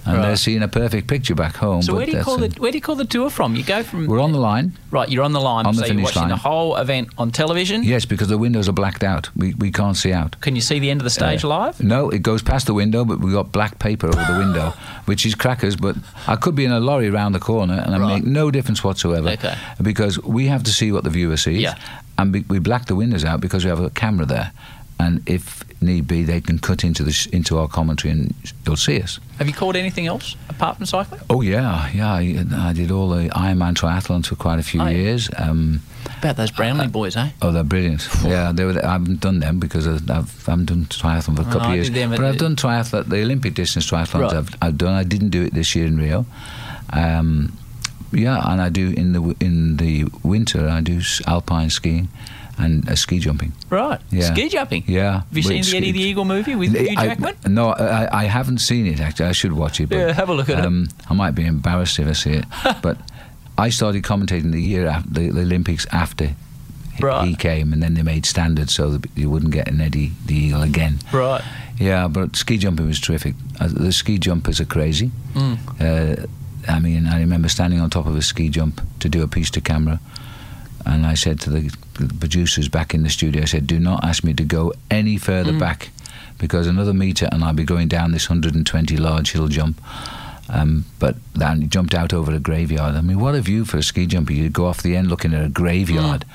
And they're seeing a perfect picture back home. So where do you call the where do you call the tour from? You go from We're on the line. right. You're on the line, On the so you're finish watching the whole event on television. Yes, because the windows are blacked out. We, we can't see out. Can you see the end of the stage Uh, live? No, it goes past the window, but we've got black paper over the window, which is crackers. But I could be in a lorry round the corner, and it Right. make no difference whatsoever. Okay. Because we have to see what the viewer sees, Yeah. and we black the windows out because we have a camera there, and if need be, they can cut into the sh- into our commentary, and you'll see us. Have you called anything else apart from cycling? Oh yeah, yeah. I, I did all the Ironman triathlons for quite a few Oh, yeah. years. Um, About those Brownlee boys, eh? Oh, they're brilliant. yeah, they were, I haven't done them because I've, I've, I haven't done triathlon for a Oh, couple of years. them at But I've done triathlon, the Olympic distance triathlons Right. I've, I've done. I didn't do it this year in Rio. Um, yeah, and I do in the in the winter. I do alpine skiing and uh, ski jumping. Right. Yeah. Ski jumping. Yeah. Have you seen with the Eddie the Eagle movie with Hugh I- Jackman? no, I, I haven't seen it actually. I should watch it. But, Yeah, have a look at it. um, I might be embarrassed if I see it. but I started commentating the year after the, the Olympics after he- Right. he came, and then they made standards so that you wouldn't get an Eddie the Eagle again. Right. Yeah, but ski jumping was terrific. Uh, the ski jumpers are crazy. Mm. Uh, I mean, I remember standing on top of a ski jump to do a piece to camera, and I said to the, producers back in the studio, I said, "Do not ask me to go any further Mm. back, because another meter and I'll be going down this 120 large hill jump." Um, but then he jumped out over a graveyard. I mean, what a view for a ski jumper! You go off the end looking at a graveyard.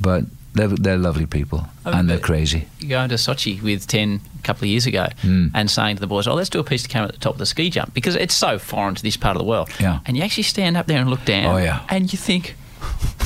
But they're, they're lovely people, and they're crazy. You go into Sochi with 10 a couple of years ago Mm. and saying to the boys, oh, let's do a piece to camera at the top of the ski jump because it's so foreign to this part of the world. Yeah. And you actually stand up there and look down Oh, yeah. and you think,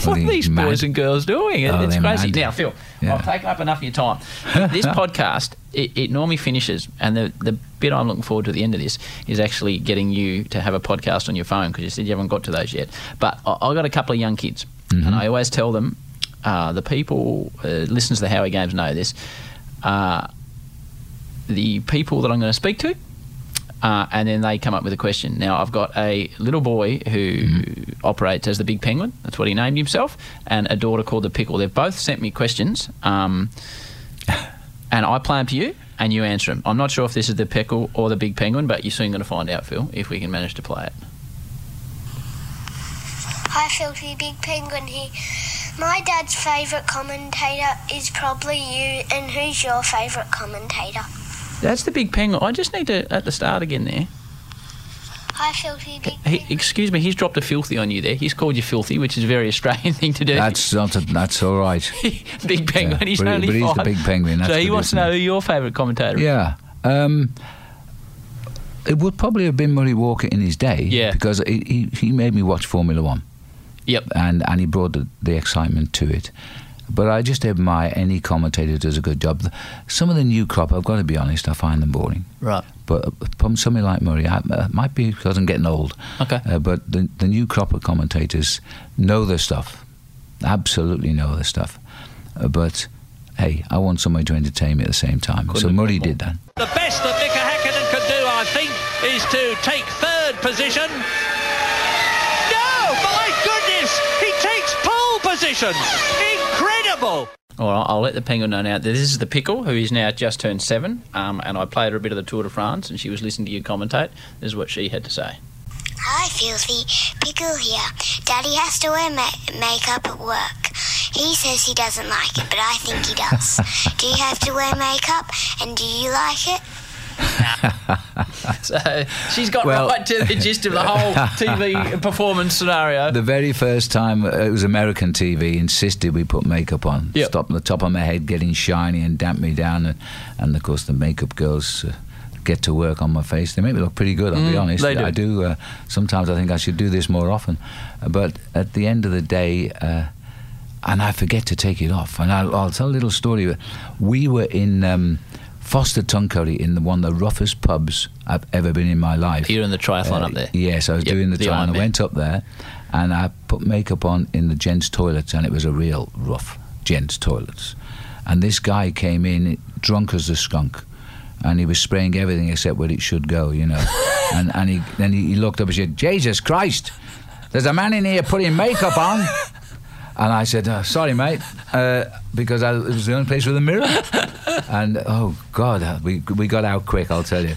what are these mad? boys and girls doing? It- Oh, it's crazy. mad. Now, Phil, Yeah. I've taken up enough of your time. this podcast, it, it normally finishes, and the, the bit I'm looking forward to at the end of this is actually getting you to have a podcast on your phone because you said you haven't got to those yet. But I, I've got a couple of young kids, and I always tell them, uh, the people, uh, listeners to the Howie Games know this, uh, the people that I'm going to speak to, uh, and then they come up with a question. Now, I've got a little boy who operates as the Big Penguin. That's what he named himself, and a daughter called the Pickle. They've both sent me questions, um, and I play them to you, and you answer them. I'm not sure if this is the Pickle or the Big Penguin, but you're soon going to find out, Phil, if we can manage to play it. Hi, Filthy Big Penguin here. My dad's favourite commentator is probably you, and who's your favourite commentator? That's the Big Penguin. I just need to at the start again there. Hi, Filthy Big He, excuse me, he's dropped a filthy on you there. He's called you filthy, which is a very Australian thing to do. That's not. A, that's all right. big penguin. Yeah, he's but he- only but he's the big penguin, that's so he good, wants to know it? who your favourite commentator is. Yeah. Um, it would probably have been Murray Walker in his day. Yeah. Because he, he, he made me watch Formula One. Yep. And, and he brought the, the excitement to it. But I just admire any commentator who does a good job. Some of the new crop, I've got to be honest, I find them boring. Right. But from somebody like Murray, I, uh, might be because I'm getting old. Okay. Uh, but the, the new crop of commentators know their stuff, absolutely know their stuff. Uh, but hey, I want somebody to entertain me at the same time. so Murray did that. The best that Mika Hakkinen could do, I think, is to take third position. No, my goodness, he takes pole position. Incredible. All right, I'll let the penguin know now. that This is the pickle, who is now just turned seven, um, and I played her a bit of the Tour de France, and she was listening to you commentate. This is what she had to say. Hi, Filthy. Pickle here. Daddy has to wear ma- makeup at work. He says he doesn't like it, but I think he does. do you have to wear makeup, and do you like it? So she's got Well- right to the gist of the whole TV performance scenario. The very first time uh, it was American TV insisted we put makeup on. Yep. Stop the top of my head getting shiny and damp me down, and, and of course the makeup girls. Uh, Get to work on my face. They make me look pretty good. I'll be Mm, honest. they do. I do. Uh, sometimes I think I should do this more often, but at the end of the day, uh, and I forget to take it off. And I'll, I'll tell a little story. We were in um, Forster Tuncurry in the, one of the roughest pubs I've ever been in my life. You're in the triathlon Uh, up there. Yes, I was Yep, doing the, the trial. and I went up there, and I put makeup on in the gents' toilets, and it was a real rough gents' toilets. And this guy came in drunk as a skunk, and he was spraying everything except where it should go, you know. and and he then he, he looked up and said, "Jesus Christ, there's a man in here putting makeup on." And I said, oh, "Sorry, mate," uh, because I, it was the only place with a mirror. and oh God, uh, we we got out quick. I'll tell you.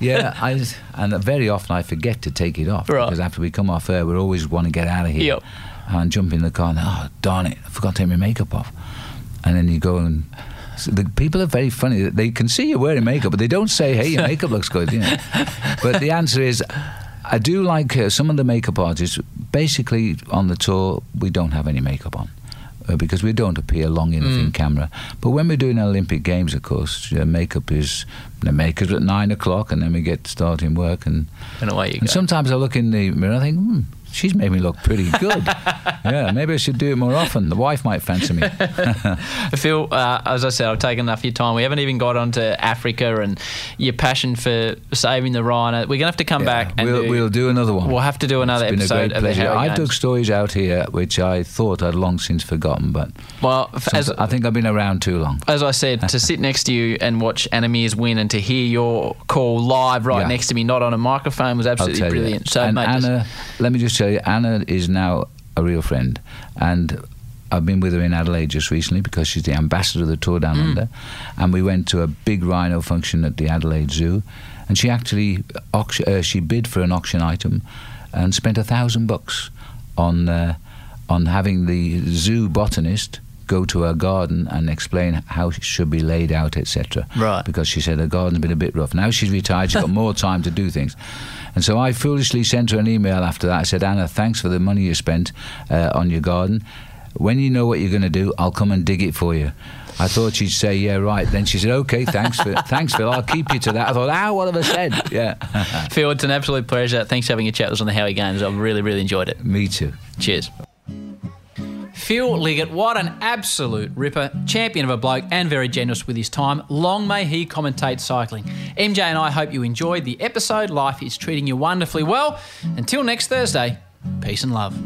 Yeah, I and very often I forget to take it off Right. because after we come off air, we always want to get out of here Yep. and jump in the car. And oh darn it, I forgot to take my makeup off. And then you go and so the people are very funny. They can see you're wearing makeup, but they don't say, "Hey, your makeup looks good." You know. But the answer is, I do like uh, some of the makeup artists. Basically, on the tour, we don't have any makeup on. Uh, because we don't appear long enough in camera. But when we're doing Olympic Games, of course, uh, makeup is the makeup at nine o'clock, and then we get starting work. And, And away you and go. sometimes I look in the mirror, and I think, hmm, she's made me look pretty good. yeah, maybe I should do it more often. The wife might fancy me. Phil, uh, as I said, I've taken enough of your time. We haven't even got onto Africa and your passion for saving the rhino. We're going to have to come back and we'll, do, we'll do another one. We'll have to do another it's been episode a great of the. Harry I Games. took stories out here which I thought I'd long since forgotten, but Well, as, I think I've been around too long. as I said, to sit next to you and watch Anna Meares win and to hear your call live right Yeah. next to me, not on a microphone, was absolutely brilliant. So, and mate, just- Anna, let me just you, Anna is now a real friend, and I've been with her in Adelaide just recently because she's the ambassador of the Tour Down Mm. Under, and we went to a big rhino function at the Adelaide Zoo, and she actually auction, uh, she bid for an auction item, and spent a thousand bucks on uh, on having the zoo botanist go to her garden and explain how it should be laid out, etc. Right. Because she said her garden's been a bit rough. Now she's retired, she's got more time to do things. And so I foolishly sent her an email after that. I said, Anna, thanks for the money you spent uh, on your garden. When you know what you're going to do, I'll come and dig it for you. I thought she'd say, yeah, right. Then she said, okay, thanks, Phil. thanks, Phil. I'll keep you to that. I thought, ah, what have I said? Yeah. Phil, it's an absolute pleasure. Thanks for having a chat with us on the Howie Games. I've really, really enjoyed it. Me too. Cheers. Phil Liggett, what an absolute ripper. Champion of a bloke and very generous with his time. Long may he commentate cycling. MJ and I hope you enjoyed the episode. Life is treating you wonderfully well. Until next Thursday, peace and love.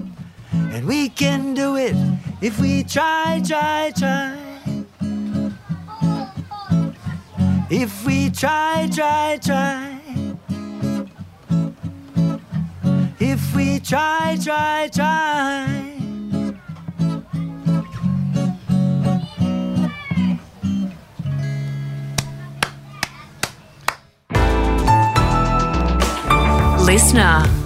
And we can do it if we try, try, try. If we try, try, try. If we try, try, try. listener.